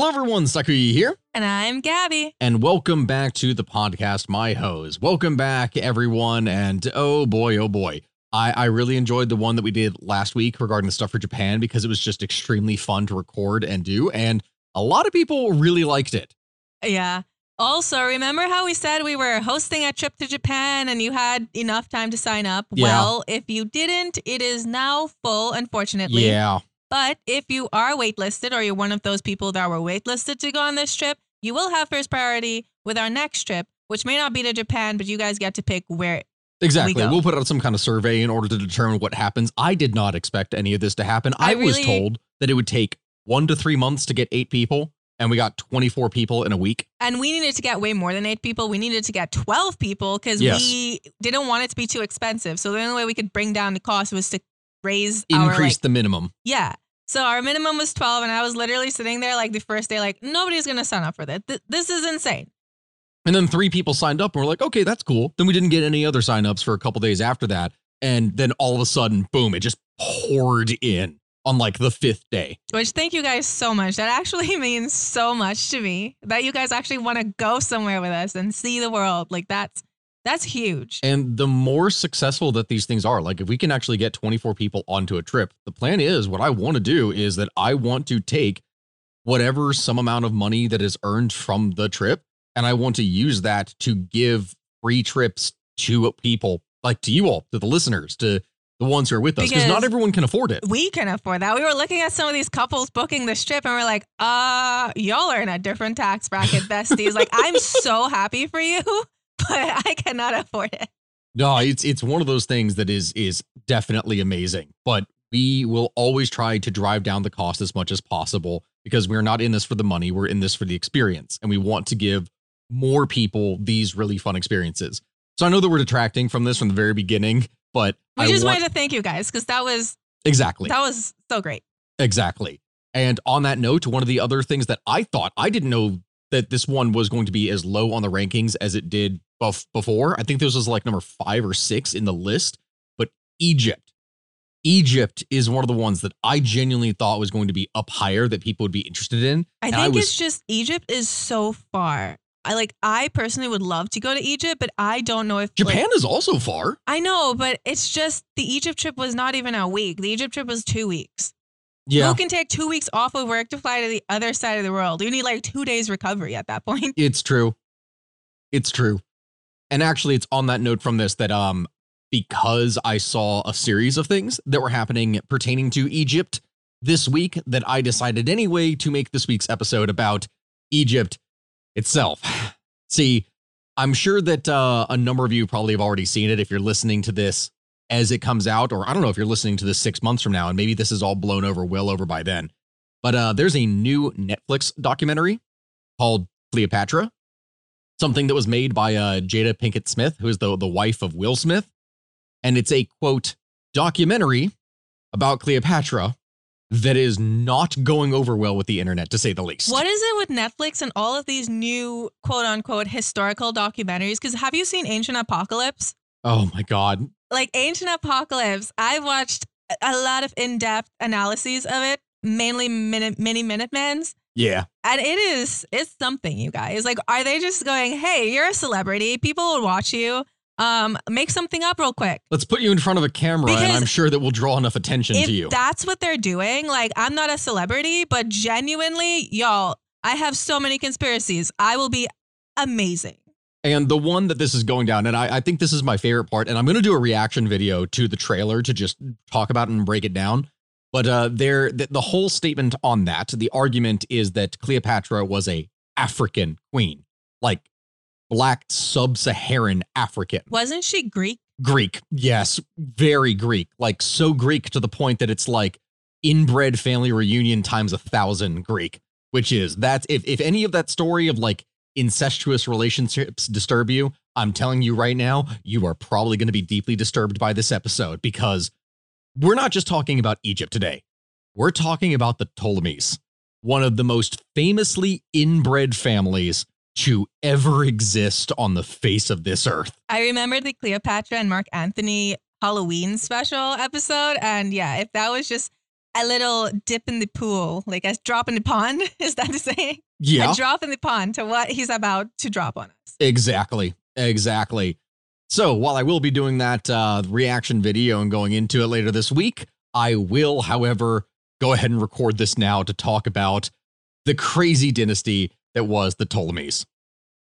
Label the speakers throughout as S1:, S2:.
S1: Hello, everyone. Sakuya here,
S2: And I'm Gabby.
S1: and welcome back to the podcast, My Hose. Welcome back, everyone. And oh boy, oh boy, I, I really enjoyed the one that we did last week regarding the stuff for Japan because it was just extremely fun to record and do. And a lot of people really liked it.
S2: Yeah. Also, remember how we said we were hosting a trip to Japan and you had enough time to sign up?
S1: Yeah.
S2: Well, if you didn't, it is now full, unfortunately.
S1: Yeah.
S2: But if you are waitlisted or you're one of those people that were waitlisted to go on this trip, you will have first priority with our next trip, which may not be to Japan, but you guys get to pick where.
S1: Exactly.
S2: go.
S1: We'll put out some kind of survey in order to determine what happens. I did not expect any of this to happen. I,
S2: I
S1: was told that it would take one to three months to get eight people, and we got 24 people in a week.
S2: And we needed to get way more than eight people. We needed to get 12 people because
S1: Yes.
S2: we didn't want it to be too expensive. So the only way we could bring down the cost was to raise our
S1: Increase
S2: like,
S1: the minimum.
S2: Yeah. So our minimum was 12 and I was literally sitting there like the first day like nobody's going to sign up for this. Th- This is insane.
S1: And then three people signed up and we're like, okay, that's cool. Then we didn't get any other signups for a couple days after that. And then all of a sudden, boom, it just poured in on like the fifth day.
S2: Which thank you guys so much. That actually means so much to me that you guys actually want to go somewhere with us and see the world. Like that's that's huge.
S1: And the more successful that these things are, like if we can actually get 24 people onto a trip, the plan is what I want to do is that I want to take whatever some amount of money that is earned from the trip and I want to use that to give free trips to people like to you all, to the listeners, to the ones who are with us because not everyone can afford it.
S2: We can afford that. We were looking at some of these couples booking this trip and we're like, uh, y'all are in a different tax bracket, besties. like I'm so happy for you, but I cannot afford it.
S1: No, it's it's one of those things that is is definitely amazing, but we will always try to drive down the cost as much as possible because we're not in this for the money, we're in this for the experience and we want to give more people these really fun experiences. So I know that we're detracting from this from the very beginning, but
S2: We
S1: I
S2: just
S1: want,
S2: wanted to thank you guys because that was
S1: exactly.
S2: that was so great.
S1: Exactly. And on that note, one of the other things that I thought I didn't know that this one was going to be as low on the rankings as it did before. I think this was like number five or six in the list, but Egypt. Egypt is one of the ones that I genuinely thought was going to be up higher that people would be interested in.
S2: I
S1: And
S2: think
S1: I was-
S2: it's just Egypt is so far. I like I personally would love to go to Egypt, but I don't know if like-
S1: Japan is also far.
S2: I know, but it's just the Egypt trip was not even a week. The Egypt trip was two weeks.
S1: Yeah.
S2: Who can take two weeks off of work to fly to the other side of the world? You need like two days recovery at that point.
S1: It's true. It's true. And actually it's on that note from this that um because I saw a series of things that were happening pertaining to Egypt this week that I decided anyway to make this week's episode about Egypt itself. See, I'm sure that uh, a number of you probably have already seen it if you're listening to this as it comes out, or I don't know if you're listening to this six months from now, and maybe this is all blown over, well over by then. But uh, there's a new Netflix documentary called Cleopatra, something that was made by uh, Jada Pinkett Smith, who is the, the wife of Will Smith. And it's a quote documentary about Cleopatra that is not going over well with the internet, to say the least.
S2: What is it with Netflix and all of these new quote unquote historical documentaries? Because have you seen Ancient Apocalypse?
S1: Oh my God.
S2: Like Ancient Apocalypse, I've watched a lot of in depth analyses of it, mainly minute, mini Minutemans.
S1: Yeah.
S2: And it is, it's something, you guys. Like, are they just going, hey, you're a celebrity, people will watch you, um, make something up real quick?
S1: Let's put you in front of a camera, and I'm sure that will draw enough attention to you.
S2: that's what they're doing, like, I'm not a celebrity, but genuinely, y'all, I have so many conspiracies. I will be amazing.
S1: And the one that this is going down, and I, I think this is my favorite part, and I'm going to do a reaction video to the trailer to just talk about it and break it down. But uh, there, the, the whole statement on that, the argument is that Cleopatra was a African queen, like black sub-Saharan African.
S2: Wasn't she Greek?
S1: Greek, yes, very Greek, like so Greek to the point that it's like inbred family reunion times a thousand Greek, which is that if if any of that story of like incestuous relationships disturb you, I'm telling you right now, you are probably going to be deeply disturbed by this episode because we're not just talking about Egypt today. We're talking about the Ptolemies, one of the most famously inbred families to ever exist on the face of this earth.
S2: I remember the Cleopatra and Mark Anthony Halloween special episode. And yeah, if that was just a little dip in the pool, like a drop in the pond, is that the saying?
S1: Yeah.
S2: A drop in the pond to what he's about to drop on us.
S1: Exactly. Exactly. So while I will be doing that uh, reaction video and going into it later this week, I will, however, go ahead and record this now to talk about the crazy dynasty that was the Ptolemies.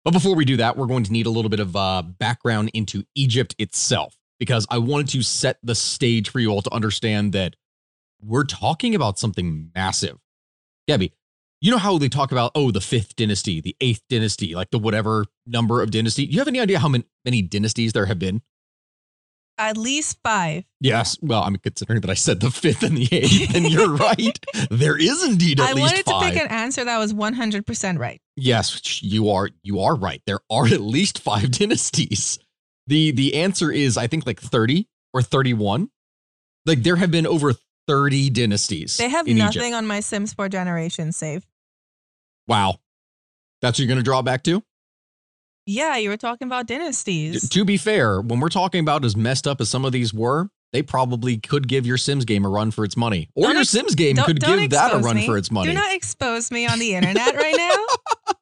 S1: But before we do that, we're going to need a little bit of uh, background into Egypt itself, because I wanted to set the stage for you all to understand that we're talking about something massive. Gabby, you know how they talk about, oh, the fifth dynasty, the eighth dynasty, like the whatever number of dynasty. Do you have any idea how many, many dynasties there have been?
S2: At least five.
S1: Yes. Well, I'm considering that I said the fifth and the eighth, and you're right. There is indeed at least.
S2: I
S1: least
S2: wanted
S1: five.
S2: to pick an answer that was 100% right.
S1: Yes, you are you are right. There are at least five dynasties. The the answer is I think like 30 or 31. Like there have been over 30 dynasties.
S2: They have
S1: in
S2: nothing
S1: Egypt.
S2: on my Sims 4 generation save.
S1: Wow. That's what you're gonna draw back to?
S2: Yeah, you were talking about dynasties.
S1: to be fair, when we're talking about as messed up as some of these were, they probably could give your Sims game a run for its money. Or
S2: Don't
S1: your
S2: ex-
S1: Sims game could give that a run
S2: me.
S1: for its money.
S2: Do not expose me on the internet right now.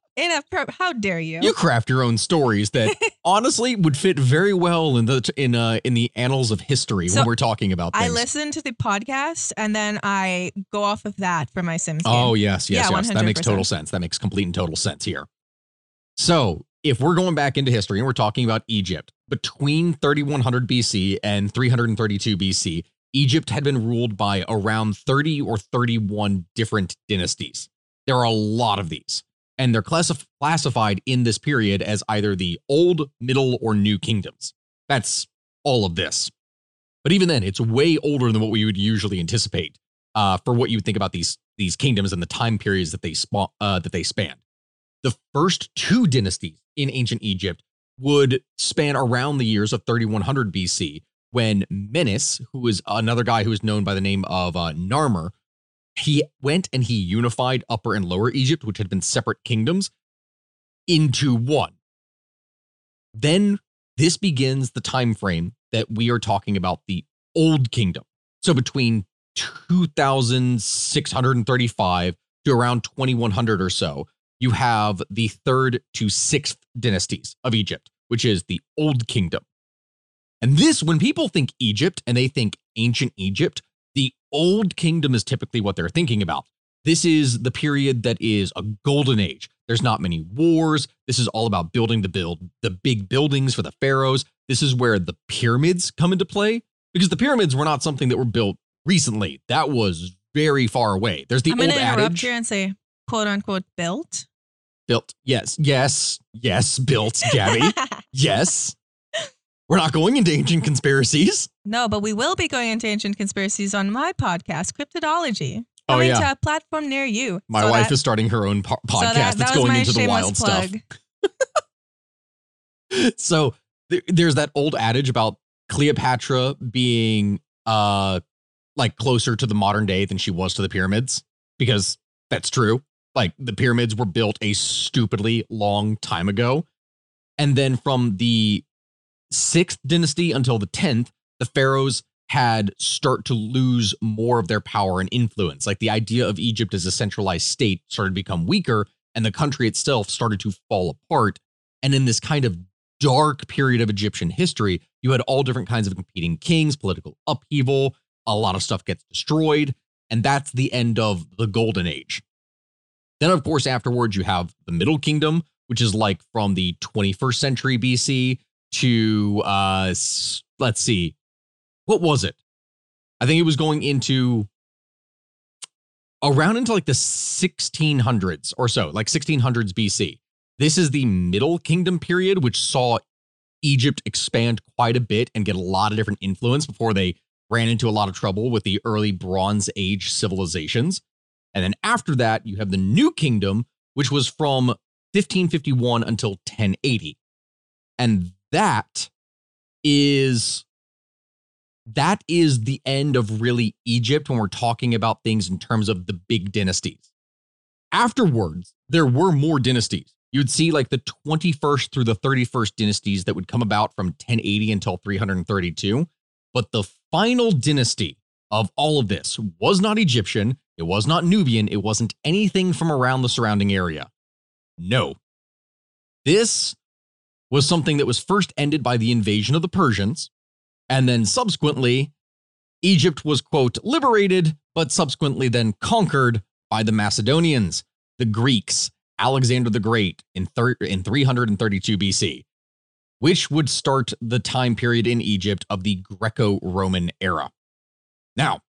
S2: Per- how dare you?
S1: you craft your own stories that honestly would fit very well in the in uh in the annals of history
S2: So,
S1: when we're talking about things.
S2: I listen to the podcast and then I go off of that for my Sims game.
S1: Oh yes, yes,
S2: Yeah,
S1: yes. That makes total sense. That makes complete and total sense here. So if we're going back into history and we're talking about Egypt between 3100 BC and 332 BC, Egypt had been ruled by around 30 or 31 different dynasties. There are a lot of these, and they're classif- classified in this period as either the old, middle, or new kingdoms. That's all of this. But even then, it's way older than what we would usually anticipate uh, for what you would think about these these kingdoms and the time periods that they spa- uh, that they span. The first two dynasties in ancient Egypt would span around the years of 3100 BC, when Menes, who is another guy who is known by the name of uh, Narmer, he went and he unified Upper and Lower Egypt, which had been separate kingdoms, into one. Then this begins the time frame that we are talking about the Old Kingdom. So between 2635 to around 2100 or so, you have the third to sixth dynasties of Egypt, which is the Old Kingdom. And this, when people think Egypt and they think ancient Egypt, Old Kingdom is typically what they're thinking about. This is the period that is a golden age. There's not many wars. This is all about building the build the big buildings for the pharaohs. This is where the pyramids come into play because the pyramids were not something that were built recently. That was very far away. There's the
S2: I'm
S1: old
S2: interrupt
S1: adage
S2: here and say, quote unquote, built.
S1: built. Yes, yes, yes, built, Gabby. yes. We're not going into ancient conspiracies.
S2: no, but we will be going into ancient conspiracies on my podcast, Cryptidology.
S1: Oh, yeah.
S2: to a platform near you.
S1: My
S2: So
S1: wife
S2: that-
S1: is starting her own po-
S2: so
S1: podcast
S2: that-
S1: that's going into the wild
S2: plug.
S1: stuff. So there, there's that old adage about Cleopatra being uh like closer to the modern day than she was to the pyramids because that's true. Like the pyramids were built a stupidly long time ago. And then from the 6th dynasty until the 10th, the pharaohs had start to lose more of their power and influence. Like the idea of Egypt as a centralized state started to become weaker and the country itself started to fall apart. And in this kind of dark period of Egyptian history, you had all different kinds of competing kings, political upheaval, a lot of stuff gets destroyed, and that's the end of the golden age. Then, of course, afterwards, you have the Middle Kingdom, which is like from the 21st century BC to, uh, let's see, what was it? I think it was going into around into like the 1600s or so, like 1600s BC. This is the Middle Kingdom period, which saw Egypt expand quite a bit and get a lot of different influence before they ran into a lot of trouble with the early Bronze Age civilizations. And then after that, you have the New Kingdom, which was from 1551 until 1080. And that is that is the end of really Egypt when we're talking about things in terms of the big dynasties. Afterwards, there were more dynasties. You'd see like the 21st through the 31st dynasties that would come about from 1080 until 332. But the final dynasty of all of this was not Egyptian, it was not Nubian, it wasn't anything from around the surrounding area. No. This was something that was first ended by the invasion of the Persians, and then subsequently, Egypt was, quote, liberated, but subsequently then conquered by the Macedonians, the Greeks, Alexander the Great in, thir- in 332 BC, which would start the time period in Egypt of the Greco Roman era. Now,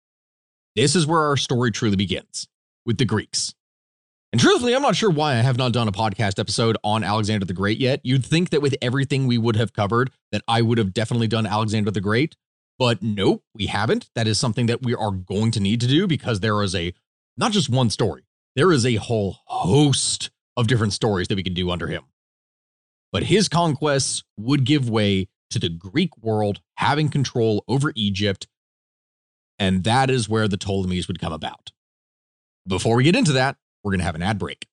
S1: this is where our story truly begins with the Greeks. And truthfully, I'm not sure why I have not done a podcast episode on Alexander the Great yet. You'd think that with everything we would have covered, that I would have definitely done Alexander the Great, but nope, we haven't. That is something that we are going to need to do because there is a not just one story, there is a whole host of different stories that we can do under him. But his conquests would give way to the Greek world having control over Egypt, and that is where the Ptolemies would come about. Before we get into that, we're going to have an ad break.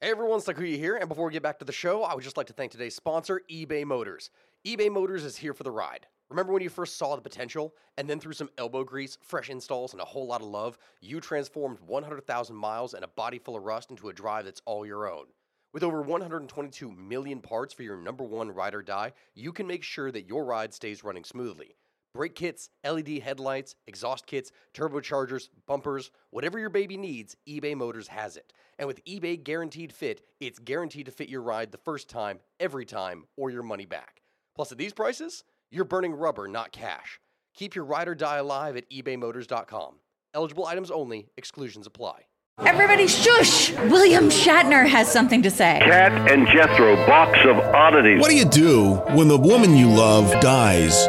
S3: Hey everyone, Sakuya here, and before we get back to the show, I would just like to thank today's sponsor, eBay Motors. eBay Motors is here for the ride. Remember when you first saw the potential, and then through some elbow grease, fresh installs, and a whole lot of love, you transformed 100,000 miles and a body full of rust into a drive that's all your own? With over 122 million parts for your number one ride or die, you can make sure that your ride stays running smoothly. Brake kits, LED headlights, exhaust kits, turbochargers, bumpers, whatever your baby needs, eBay Motors has it. And with eBay Guaranteed Fit, it's guaranteed to fit your ride the first time, every time, or your money back. Plus, at these prices, you're burning rubber, not cash. Keep your ride or die alive at ebaymotors.com. Eligible items only, exclusions apply.
S4: Everybody shush! William Shatner has something to say.
S5: Kat and Jethro, box of oddities.
S6: What do you do when the woman you love dies?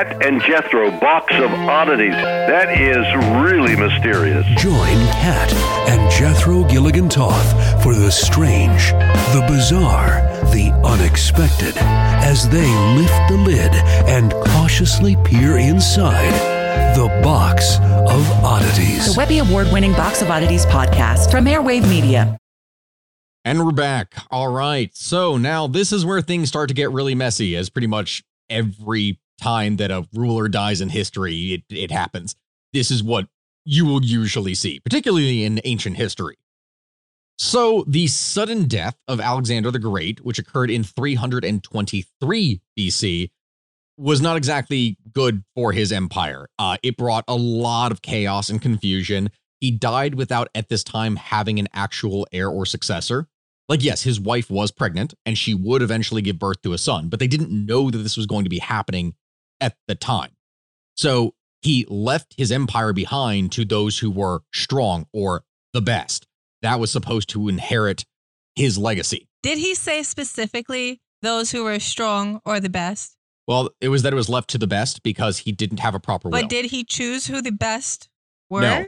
S5: Kat and Jethro, box of oddities. That is really mysterious.
S7: Join Kat and Jethro Gilligan Toth for the strange, the bizarre, the unexpected as they lift the lid and cautiously peer inside the box of oddities.
S4: The Webby Award winning Box of Oddities podcast from Airwave Media.
S1: And we're back. All right. So now this is where things start to get really messy, as pretty much every time that a ruler dies in history, it, it happens. This is what you will usually see, particularly in ancient history. So the sudden death of Alexander the Great, which occurred in 323 BC, was not exactly good for his empire. Uh, it brought a lot of chaos and confusion. He died without, at this time, having an actual heir or successor. Like, yes, his wife was pregnant and she would eventually give birth to a son, but they didn't know that this was going to be happening at the time. So he left his empire behind to those who were strong or the best. That was supposed to inherit his legacy.
S2: Did he say specifically those who were strong or the best?
S1: Well, it was that it was left to the best because he didn't have a proper will.
S2: But did he choose who the best were?
S1: No.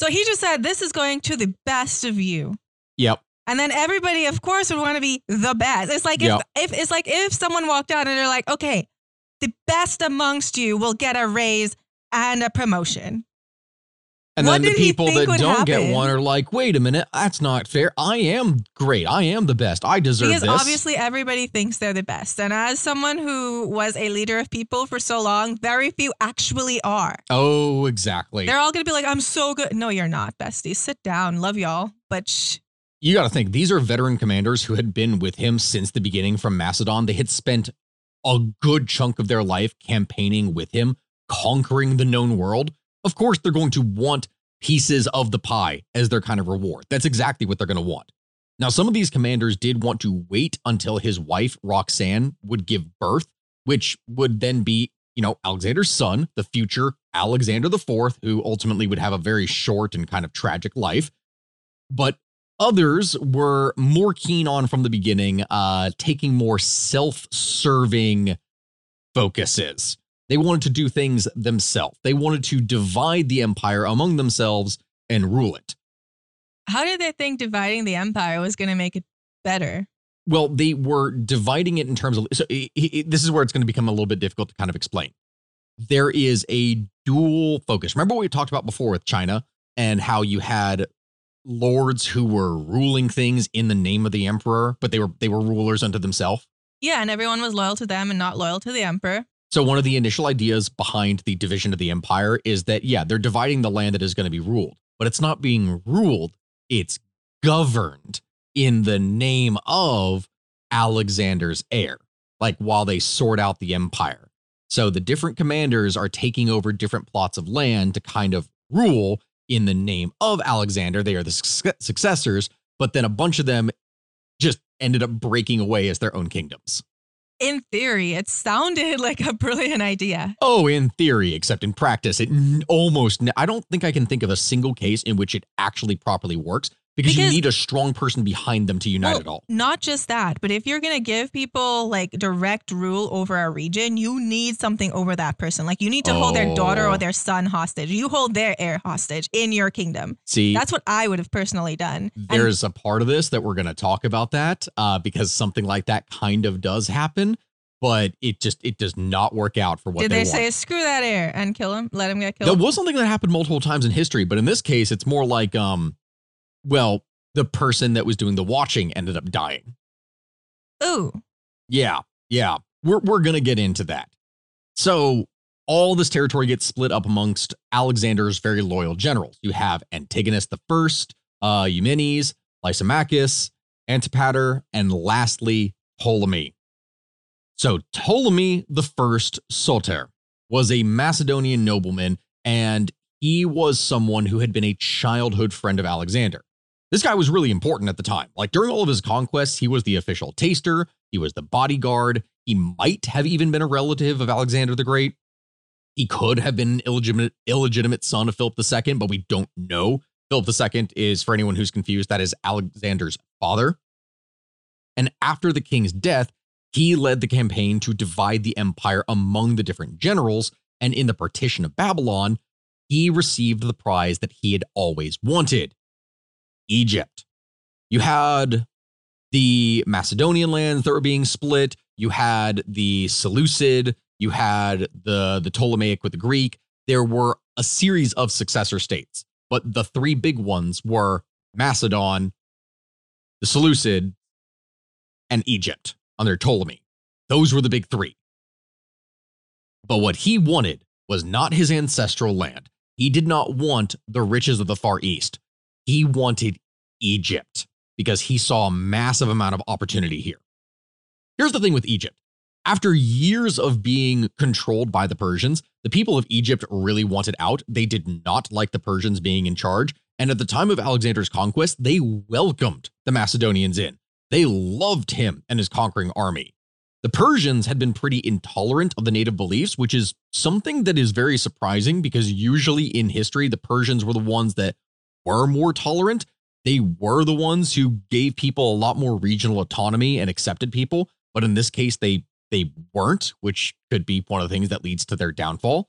S2: So he just said, This is going to the best of you.
S1: Yep.
S2: And then everybody, of course, would want to be the best. It's like if,
S1: Yeah.
S2: if it's like if someone walked out and they're like, okay, the best amongst you will get a raise and a promotion.
S1: And
S2: What
S1: then the people that don't get one are like, wait a minute, that's not fair. I am great. I am the best. I deserve
S2: Because
S1: this.
S2: obviously everybody thinks they're the best. And as someone who was a leader of people for so long, very few actually are.
S1: oh, exactly.
S2: They're all going to be like, I'm so good. No, you're not, bestie. Sit down. Love y'all. But shh.
S1: you got to think these are veteran commanders who had been with him since the beginning from Macedon. They had spent a good chunk of their life campaigning with him, conquering the known world. Of course, they're going to want pieces of the pie as their kind of reward. That's exactly what they're going to want. Now, some of these commanders did want to wait until his wife, Roxanne, would give birth, which would then be, you know, Alexander's son, the future Alexander IV, who ultimately would have a very short and kind of tragic life. But others were more keen on from the beginning, uh, taking more self serving focuses. They wanted to do things themselves. They wanted to divide the empire among themselves and rule it.
S2: How did they think dividing the empire was going to make it better?
S1: Well, they were dividing it in terms of. So i- i- this is where it's going to become a little bit difficult to kind of explain. There is a dual focus. Remember what we talked about before with China and how you had lords who were ruling things in the name of the emperor, but they were they were rulers unto themselves.
S2: Yeah, and everyone was loyal to them and not loyal to the emperor.
S1: So one of the initial ideas behind the division of the empire is that yeah, they're dividing the land that is going to be ruled, but it's not being ruled, it's governed in the name of Alexander's heir. Like while they sort out the empire. So the different commanders are taking over different plots of land to kind of rule in the name of Alexander. They are the suc- successors, but then a bunch of them just ended up breaking away as their own kingdoms.
S2: In theory, it sounded like a brilliant idea.
S1: Oh, in theory, except in practice, it almost, I don't think I can think of a single case in which it actually properly works because, you need a strong person behind them to unite
S2: Well,
S1: it all.
S2: Not just that, but if you're going to give people like direct rule over a region, you need something over that person. Like you need to hold their daughter
S1: Oh.
S2: or their son hostage. You hold their heir hostage in your kingdom.
S1: See,
S2: That's what I would have personally done. And
S1: there's a part of this that we're going to talk about that uh, because something like that kind of does happen, but it just it does not work out for what they want.
S2: did
S1: they,
S2: they,
S1: want.
S2: say screw that heir and kill him? Let him get killed.
S1: That was something that happened multiple times in history, but in this case, it's more like, um, well, the person that was doing the watching ended up dying.
S2: Ooh,
S1: Yeah, yeah. We're we're gonna get into that. So all this territory gets split up amongst Alexander's very loyal generals. You have Antigonus the First, uh, Eumenes, Lysimachus, Antipater, and lastly Ptolemy. So Ptolemy the First Soter was a Macedonian nobleman, and he was someone who had been a childhood friend of Alexander. This guy was really important at the time. Like during all of his conquests, he was the official taster, he was the bodyguard. He might have even been a relative of Alexander the Great. He could have been an illegitimate, illegitimate son of Philip II, but we don't know. Philip II is, for anyone who's confused, that is Alexander's father. And after the king's death, he led the campaign to divide the empire among the different generals. And in the partition of Babylon, he received the prize that he had always wanted Egypt. You had the Macedonian lands that were being split. You had the Seleucid. You had the the Ptolemaic with the Greek. There were a series of successor states, but the three big ones were Macedon, the Seleucid, and Egypt under Ptolemy. Those were the big three. But what he wanted was not his ancestral land. He did not want the riches of the Far East. He wanted Egypt because he saw a massive amount of opportunity here. Here's the thing with Egypt. After years of being controlled by the Persians, the people of Egypt really wanted out. They did not like the Persians being in charge. And at the time of Alexander's conquest, they welcomed the Macedonians in. They loved him and his conquering army. The Persians had been pretty intolerant of the native beliefs, which is something that is very surprising because usually in history, the Persians were the ones that were more tolerant. They were the ones who gave people a lot more regional autonomy and accepted people. But in this case, they they weren't, which could be one of the things that leads to their downfall.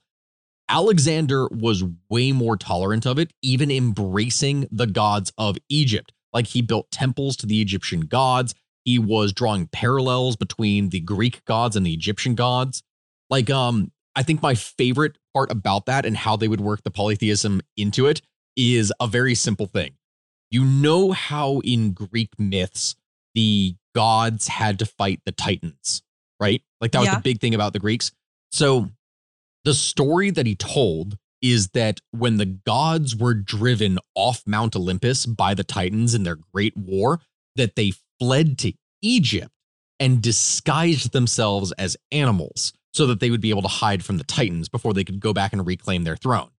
S1: Alexander was way more tolerant of it, even embracing the gods of Egypt. Like he built temples to the Egyptian gods. He was drawing parallels between the Greek gods and the Egyptian gods. Like, um, I think my favorite part about that and how they would work the polytheism into it is a very simple thing. You know how in Greek myths the gods had to fight the Titans, right? Like that was
S2: Yeah.
S1: the big thing about the Greeks. So the story that he told is that when the gods were driven off Mount Olympus by the Titans in their great war, that they fled to Egypt and disguised themselves as animals so that they would be able to hide from the Titans before they could go back and reclaim their throne.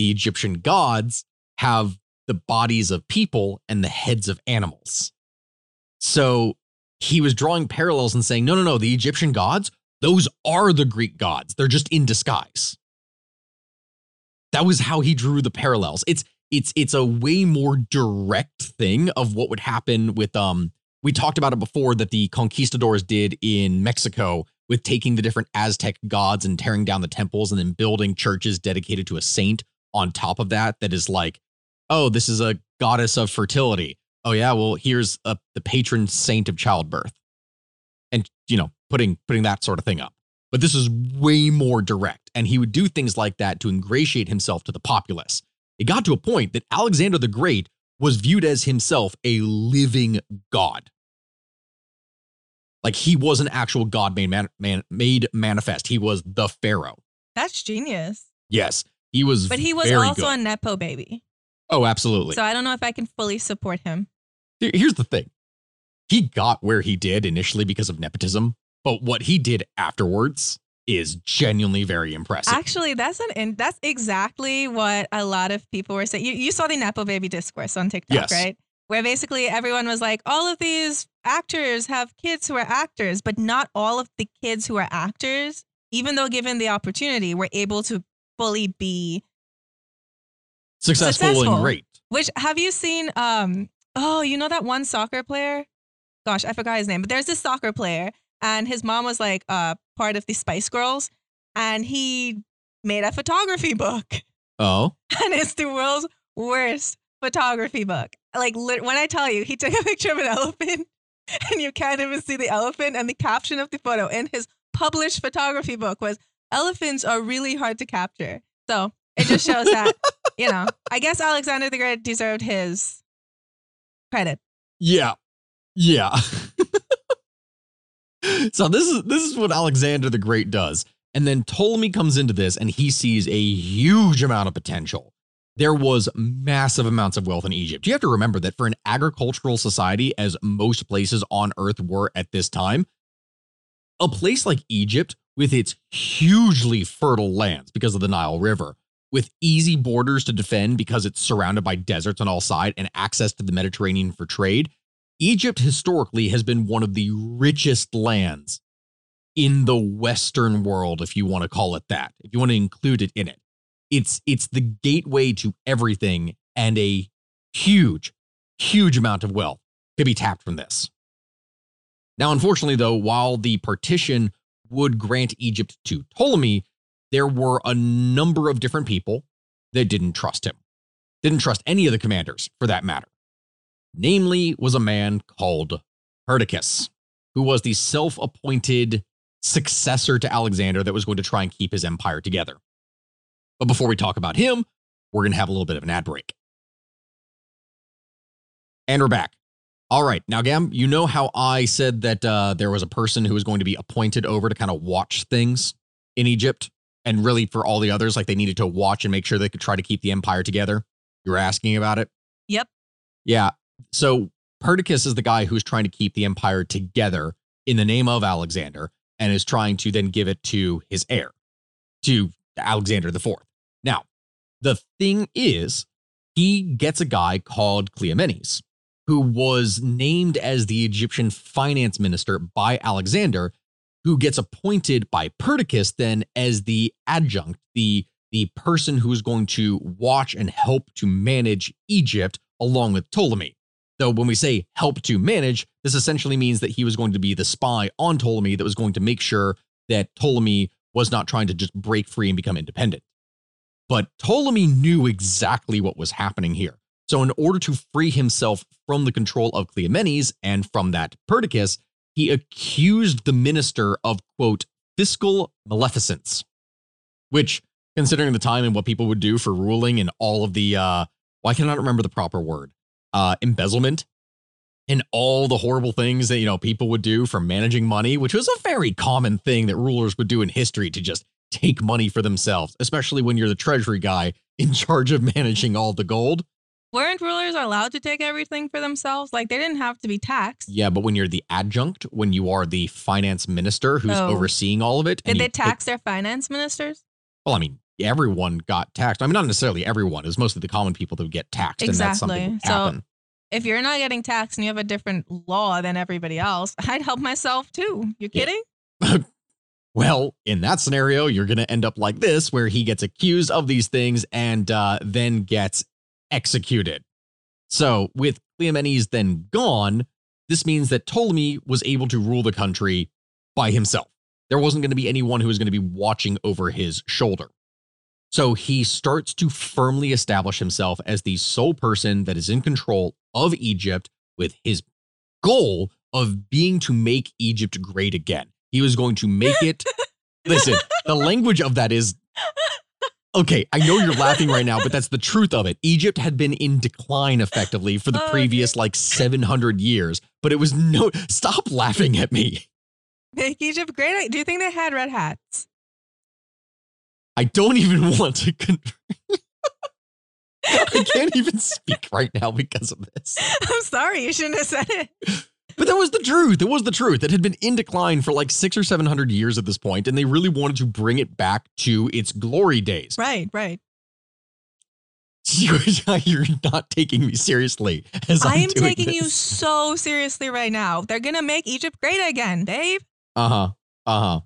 S1: The Egyptian gods have the bodies of people and the heads of animals. So he was drawing parallels and saying, no, no, no, the Egyptian gods, those are the Greek gods. They're just in disguise. That was how he drew the parallels. It's it's it's a way more direct thing of what would happen with um we talked about it before that the conquistadors did in Mexico with taking the different Aztec gods and tearing down the temples and then building churches dedicated to a saint on top of that that is like oh this is a goddess of fertility. Oh yeah well here's a, the patron saint of childbirth. And you know putting putting that sort of thing up. But this is way more direct and he would do things like that to ingratiate himself to the populace. It got to a point that alexander the great was viewed as himself a living god. Like he was an actual god made man, man made manifest. He was the pharaoh.
S2: That's genius.
S1: yes he was
S2: But he was also
S1: good.
S2: a nepo baby.
S1: oh absolutely
S2: So I don't know if I can fully support him.
S1: Here's the thing. He got where he did initially because of nepotism, but what he did afterwards is genuinely very impressive.
S2: Actually, that's an in, that's exactly what a lot of people were saying. You, you saw the nepo baby discourse on TikTok,
S1: Yes.
S2: right? Where basically everyone was like, all of these actors have kids who are actors, but not all of the kids who are actors, even though given the opportunity, were able to fully be.
S1: successful,
S2: successful.
S1: and great.
S2: Which have you seen? Um, oh, you know that one soccer player? Gosh, I forgot his name, but there's this soccer player, and his mom was like uh, part of the Spice Girls, and he made a photography book.
S1: Oh,
S2: and it's the world's worst photography book. Like when I tell you, he took a picture of an elephant, and you can't even see the elephant. And the caption of the photo in his published photography book was "Elephants are really hard to capture." So it just shows that you know. I guess Alexander the Great deserved his credit.
S1: yeah. Yeah. so this is this is what Alexander the Great does. And then Ptolemy comes into this and he sees a huge amount of potential. There was massive amounts of wealth in Egypt. You have to remember that for an agricultural society, as most places on earth were at this time, a place like Egypt, with its hugely fertile lands because of the Nile River, with easy borders to defend because it's surrounded by deserts on all sides and access to the Mediterranean for trade, Egypt historically has been one of the richest lands in the Western world, if you want to call it that, if you want to include it in it. It's it's the gateway to everything, and a huge, huge amount of wealth could be tapped from this. Now, unfortunately, though, while the partition would grant Egypt to Ptolemy, there were a number of different people that didn't trust him, didn't trust any of the commanders for that matter. Namely, was a man called Perdiccas, who was the self appointed successor to Alexander that was going to try and keep his empire together. But before we talk about him, we're going to have a little bit of an ad break. And we're back. All right. Now, Gam, you know how I said that uh, there was a person who was going to be appointed over to kind of watch things in Egypt? And really, for all the others, like they needed to watch and make sure they could try to keep the empire together? You were asking about it?
S2: Yep.
S1: Yeah. So Perdiccas is the guy who's trying to keep the empire together in the name of Alexander and is trying to then give it to his heir, to Alexander IV. Now, the thing is, he gets a guy called Cleomenes, who was named as the Egyptian finance minister by Alexander, who gets appointed by Perdiccas then as the adjunct, the the person who's going to watch and help to manage Egypt along with Ptolemy. Though when we say help to manage, this essentially means that he was going to be the spy on Ptolemy that was going to make sure that Ptolemy was not trying to just break free and become independent. But Ptolemy knew exactly what was happening here. So, in order to free himself from the control of Cleomenes and from that Perdiccas, he accused the minister of, quote, fiscal maleficence, which considering the time and what people would do for ruling and all of the uh can I cannot remember the proper word? Uh embezzlement and all the horrible things that you know people would do for managing money, which was a very common thing that rulers would do in history to just take money for themselves, especially when you're the treasury guy in charge of managing all the gold.
S2: Weren't rulers allowed to take everything for themselves? Like they didn't have to be taxed.
S1: Yeah, but when you're the adjunct, when you are the finance minister who's
S2: Oh.
S1: overseeing all of it,
S2: Did they tax their finance ministers?
S1: well, I mean, everyone got taxed. I mean, not necessarily everyone. It was mostly the common people that would get taxed, and that's something that
S2: Exactly. So-
S1: happen.
S2: If you're not getting taxed and you have a different law than everybody else, I'd help myself too. You
S1: Yeah.
S2: kidding?
S1: Well, in that scenario, you're going to end up like this, where he gets accused of these things and uh, then gets executed. So, with Cleomenes then gone, this means that Ptolemy was able to rule the country by himself. There wasn't going to be anyone who was going to be watching over his shoulder. So, he starts to firmly establish himself as the sole person that is in control of Egypt with his goal of being to make Egypt great again. He was going to make it. listen, the language of that is okay. I know you're laughing right now, but that's the truth of it. Egypt had been in decline effectively for the
S2: Oh,
S1: previous like 700 years, but it was no. Stop laughing at me.
S2: Make Egypt great. Do you think they had red hats?
S1: I don't even want to. Con- I can't even speak right now because of this.
S2: I'm sorry, you shouldn't have said it.
S1: But that was the truth. It was the truth. It had been in decline for like six or seven hundred years at this point, and they really wanted to bring it back to its glory days.
S2: Right, right.
S1: You're not taking me seriously as I'm
S2: I am taking you so seriously right now. They're gonna make Egypt great again, Dave.
S1: Uh huh. Uh huh.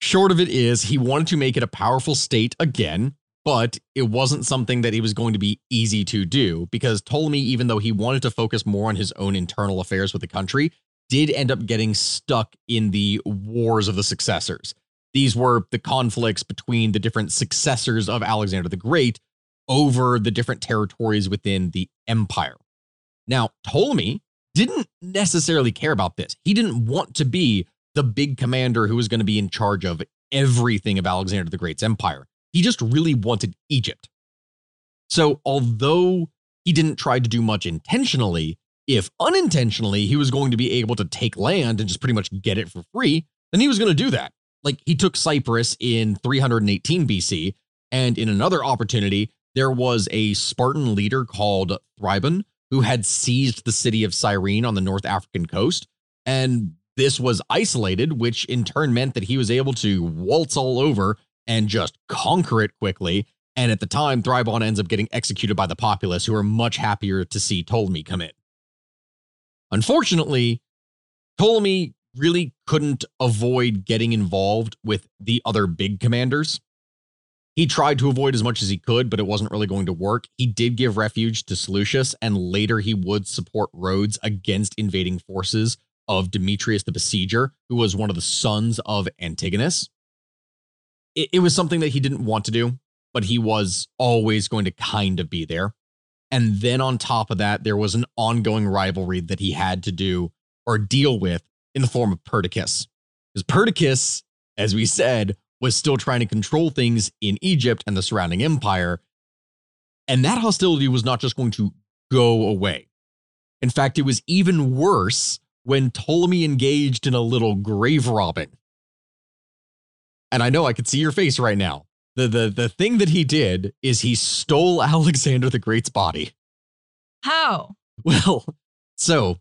S1: Short of it is, he wanted to make it a powerful state again, but it wasn't something that it was going to be easy to do because Ptolemy, even though he wanted to focus more on his own internal affairs with the country, did end up getting stuck in the wars of the successors. These were the conflicts between the different successors of Alexander the Great over the different territories within the empire. Now, Ptolemy didn't necessarily care about this. He didn't want to be the big commander who was going to be in charge of everything of Alexander the Great's empire. He just really wanted Egypt. So, although he didn't try to do much intentionally, if unintentionally he was going to be able to take land and just pretty much get it for free, then he was going to do that. Like he took Cyprus in 318 BC, and in another opportunity, there was a Spartan leader called Thibron who had seized the city of Cyrene on the North African coast. And this was isolated, which in turn meant that he was able to waltz all over and just conquer it quickly. And at the time, Thibron ends up getting executed by the populace, who are much happier to see Ptolemy come in. Unfortunately, Ptolemy really couldn't avoid getting involved with the other big commanders. He tried to avoid as much as he could, but it wasn't really going to work. He did give refuge to Seleucus, and later he would support Rhodes against invading forces of Demetrius the Besieger, who was one of the sons of Antigonus. It, it was something that he didn't want to do, but he was always going to kind of be there. And then on top of that, there was an ongoing rivalry that he had to do or deal with in the form of Perdiccas. Because Perdiccas, as we said, was still trying to control things in Egypt and the surrounding empire. And that hostility was not just going to go away. In fact, it was even worse when Ptolemy engaged in a little grave robbing. And I know I could see your face right now. The, the, the thing that he did is he stole Alexander the Great's body.
S2: How?
S1: Well, so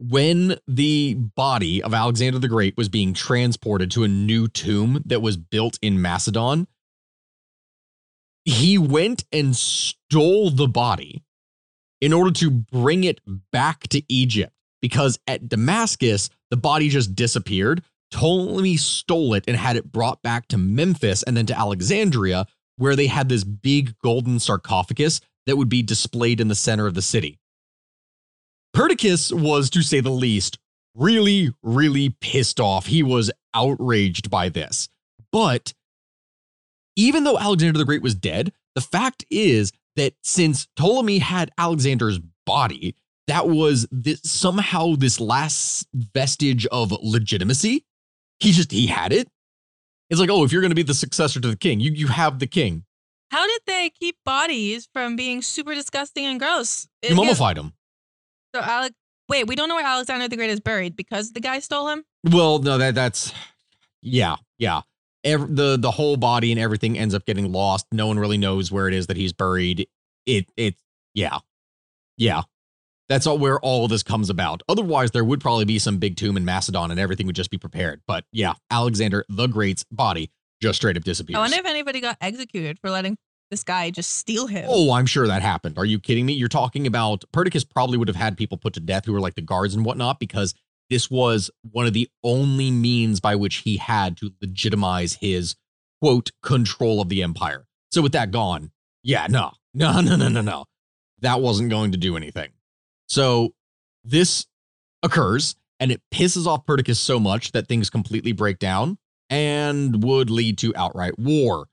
S1: when the body of Alexander the Great was being transported to a new tomb that was built in Macedon, he went and stole the body in order to bring it back to Egypt because at Damascus, the body just disappeared. Ptolemy stole it and had it brought back to Memphis and then to Alexandria, where they had this big golden sarcophagus that would be displayed in the center of the city. Perdiccas was, to say the least, really, really pissed off. He was outraged by this. But even though Alexander the Great was dead, the fact is that since Ptolemy had Alexander's body, that was this, somehow this last vestige of legitimacy. He just, he had it. It's like, oh, if you're going to be the successor to the king, you you have the king.
S2: How did they keep bodies from being super disgusting and gross?
S1: You mummified them.
S2: So Alec, wait, we don't know where Alexander the Great is buried because the guy stole him.
S1: Well, no, that that's yeah, yeah. Ev- the the whole body and everything ends up getting lost. No one really knows where it is that he's buried. It it yeah, yeah. That's all where all of this comes about. Otherwise, there would probably be some big tomb in Macedon, and everything would just be prepared. But yeah, Alexander the Great's body just straight up disappears.
S2: I wonder if anybody got executed for letting this guy just steal him.
S1: Oh, I'm sure that happened. Are you kidding me? You're talking about Perdiccas probably would have had people put to death who were like the guards and whatnot because this was one of the only means by which he had to legitimize his quote control of the empire. So with that gone, yeah, no, no, no, no, no, no. That wasn't going to do anything. So this occurs and it pisses off Perdiccas so much that things completely break down and would lead to outright war.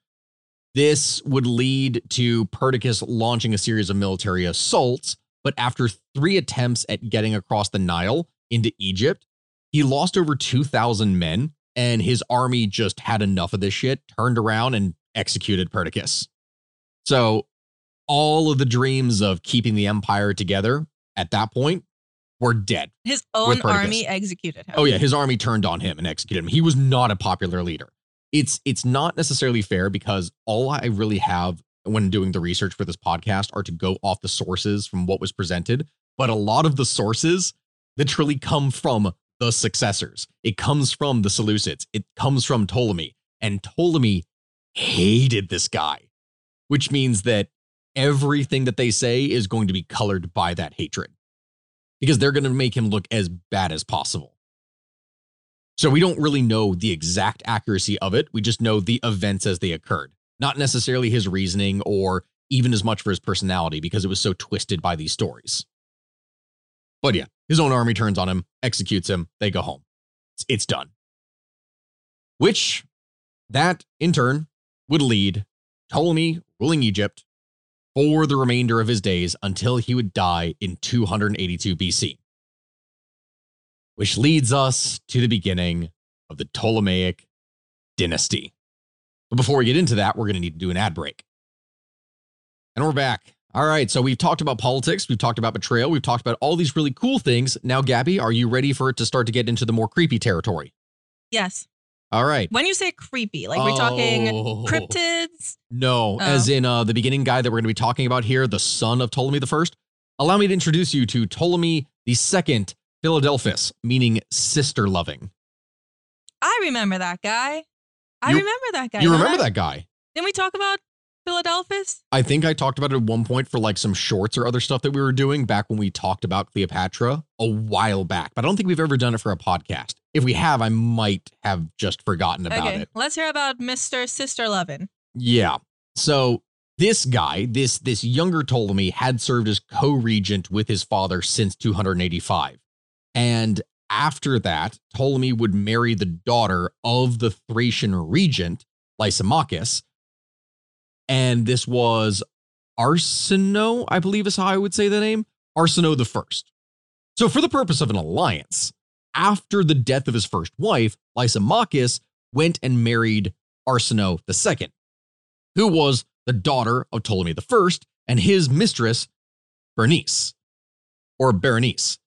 S1: This would lead to Perdiccas launching a series of military assaults, but after three attempts at getting across the Nile into Egypt, he lost over 2,000 men, and his army just had enough of this shit, turned around and executed Perdiccas. So, all of the dreams of keeping the empire together at that point were dead.
S2: His own army executed him.
S1: Oh yeah, his army turned on him and executed him. He was not a popular leader. It's it's not necessarily fair because all I really have when doing the research for this podcast are to go off the sources from what was presented, but a lot of the sources literally come from the successors. It comes from the Seleucids. It comes from Ptolemy, and Ptolemy hated this guy, which means that everything that they say is going to be colored by that hatred because they're going to make him look as bad as possible. So we don't really know the exact accuracy of it. We just know the events as they occurred, not necessarily his reasoning or even as much for his personality because it was so twisted by these stories. But yeah, his own army turns on him, executes him, they go home. It's, it's done. Which that in turn would lead Ptolemy ruling Egypt for the remainder of his days until he would die in 282 BC. Which leads us to the beginning of the Ptolemaic dynasty. But before we get into that, we're going to need to do an ad break. And we're back. All right, so we've talked about politics, we've talked about betrayal, we've talked about all these really cool things. Now, Gabby, are you ready for it to start to get into the more creepy territory?
S2: Yes.
S1: All right.
S2: When you say creepy, like we're talking
S1: Oh.
S2: cryptids.
S1: No,
S2: Oh.
S1: as in uh, the beginning guy that we're going to be talking about here, the son of Ptolemy the First. Allow me to introduce you to Ptolemy the Second Philadelphus, meaning sister loving.
S2: I remember that guy. I
S1: You-
S2: remember that guy.
S1: you remember that guy?
S2: Didn't we talk about Philadelphus?
S1: I think I talked about it at one point for like some shorts or other stuff that we were doing back when we talked about Cleopatra a while back, but I don't think we've ever done it for a podcast. If we have, I might have just forgotten about
S2: okay,
S1: it.
S2: let's hear about Mr. Sister Lovin.
S1: Yeah. So this guy, this this younger Ptolemy, had served as co-regent with his father since 285. And after that, Ptolemy would marry the daughter of the Thracian regent, Lysimachus. And this was Arsinoe, I believe is how I would say the name, Arsinoe the First. So for the purpose of an alliance, after the death of his first wife, Lysimachus went and married Arsinoe the Second who was the daughter of Ptolemy I and his mistress, Bernice, or Berenice.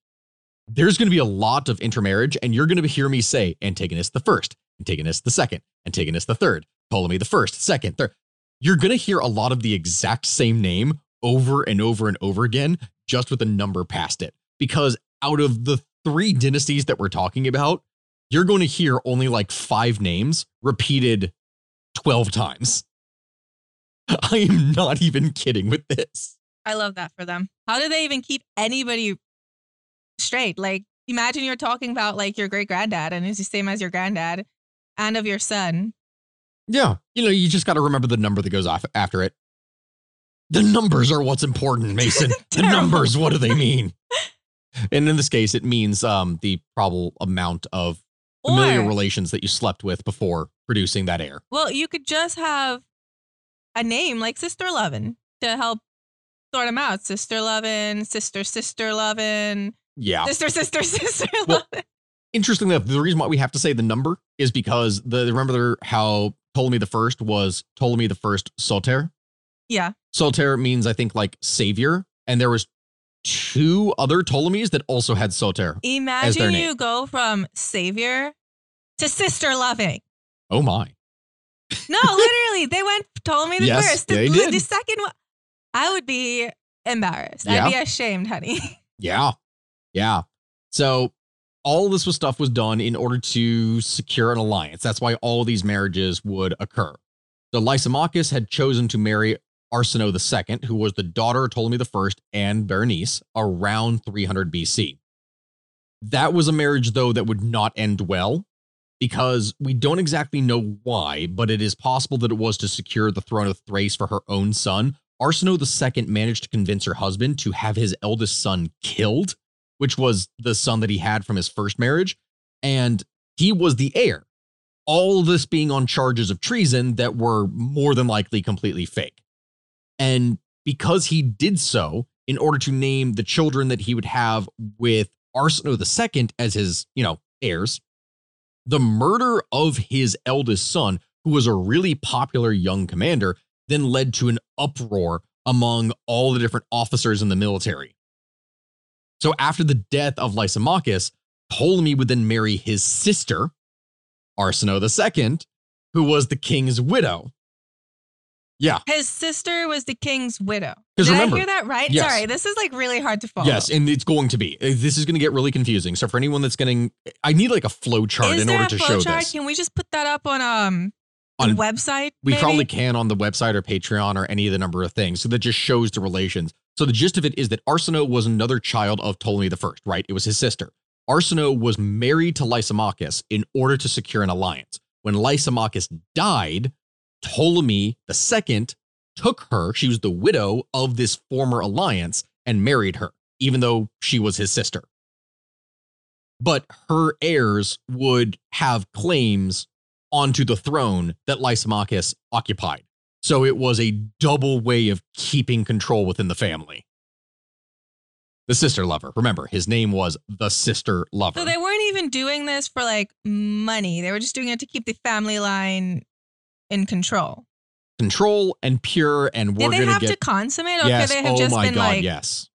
S1: There's going to be a lot of intermarriage, and you're going to hear me say Antigonus the first, Antigonus the second, Antigonus the third, Ptolemy the first, second, third. You're going to hear a lot of the exact same name over and over and over again, just with a number past it. Because out of the three dynasties that we're talking about, you're going to hear only like five names repeated 12 times. I am not even kidding with this.
S2: I love that for them. How do they even keep anybody straight? Like, imagine you're talking about like your great granddad and it's the same as your granddad and of your son.
S1: Yeah. You know, you just got to remember the number that goes off after it. The numbers are what's important, Mason. the numbers, what do they mean? And in this case, it means um, the probable amount of familiar
S2: Or-
S1: relations that you slept with before producing that heir.
S2: Well, you could just have a name like Sister Lovin to help sort them out. Sister Lovin, Sister Sister Lovin,
S1: Yeah.
S2: Sister Sister Sister
S1: Well-
S2: Lovin.
S1: interestingly enough, the reason why we have to say the number is because the remember how Ptolemy the first was Ptolemy the first Soter.
S2: Yeah.
S1: Soter means I think like savior, and there was two other Ptolemies that also had Soter.
S2: Imagine you go from savior to sister loving.
S1: Oh my!
S2: No, literally, they went Ptolemy the
S1: Yes,
S2: first. The,
S1: they
S2: the
S1: did.
S2: second one, I would be embarrassed.
S1: Yeah.
S2: I'd be ashamed, honey.
S1: Yeah, yeah. So all this was stuff was done in order to secure an alliance. That's why all these marriages would occur. So Lysimachus had chosen to marry Arsinoe II, who was the daughter of Ptolemy I and Berenice, around 300 BC. That was a marriage, though, that would not end well because we don't exactly know why, but it is possible that it was to secure the throne of Thrace for her own son. Arsinoe II managed to convince her husband to have his eldest son killed, which was the son that he had from his first marriage, and he was the heir. All this being on charges of treason that were more than likely completely fake. And because he did so in order to name the children that he would have with Arsinoe II as his, you know, heirs, the murder of his eldest son, who was a really popular young commander, then led to an uproar among all the different officers in the military. So after the death of Lysimachus, Ptolemy would then marry his sister, Arsinoe II, who was the king's widow. Yeah.
S2: His sister was the king's widow. Did
S1: remember-
S2: I hear that right?
S1: Yes.
S2: Sorry, this is like really hard to follow.
S1: Yes, and it's going to be. This is going to get really confusing. So for anyone that's getting, I need like a flow chart
S2: Is
S1: in order to show
S2: chart?
S1: this.
S2: Can we just put that up on um
S1: On-
S2: website?
S1: We
S2: maybe?
S1: probably can on the website or Patreon or any of the number of things. So that just shows the relations. So the gist of it is that Arsinoe was another child of Ptolemy the First, right? It was his sister. Arsinoe was married to Lysimachus in order to secure an alliance. When Lysimachus died, Ptolemy the Second took her. She was the widow of this former alliance and married her, even though she was his sister. But her heirs would have claims onto the throne that Lysimachus occupied. So it was a double way of keeping control within the family. The sister lover. Remember, his name was the sister lover.
S2: So they weren't even doing this for like money. They were just doing it to keep the family line in control.
S1: Control and pure, and we're
S2: Did they have
S1: get
S2: to consummate, or
S1: yes.
S2: could they have
S1: oh
S2: just
S1: my
S2: been
S1: god,
S2: like,
S1: yes.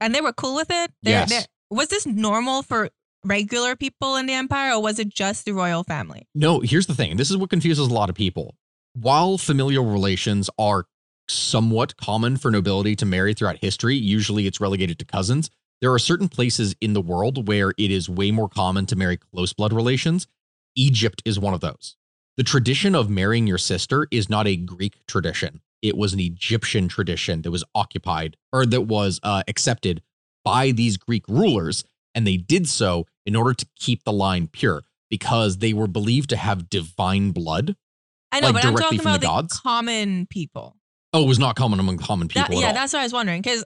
S2: and they were cool with it? They're-
S1: Yes.
S2: they're- was this normal for regular people in the empire, or was it just the royal family?
S1: No, here's the thing. This is what confuses a lot of people. While familial relations are somewhat common for nobility to marry throughout history, usually it's relegated to cousins. There are certain places in the world where it is way more common to marry close blood relations. Egypt is one of those. The tradition of marrying your sister is not a Greek tradition. It was an Egyptian tradition that was occupied or that was uh, accepted by these Greek rulers. And they did so in order to keep the line pure because they were believed to have divine blood.
S2: I know,
S1: Like,
S2: but I'm talking
S1: the
S2: about the,
S1: gods?
S2: common people.
S1: Oh, it was not common among common people
S2: That-
S1: at
S2: yeah,
S1: all.
S2: that's what I was wondering. Because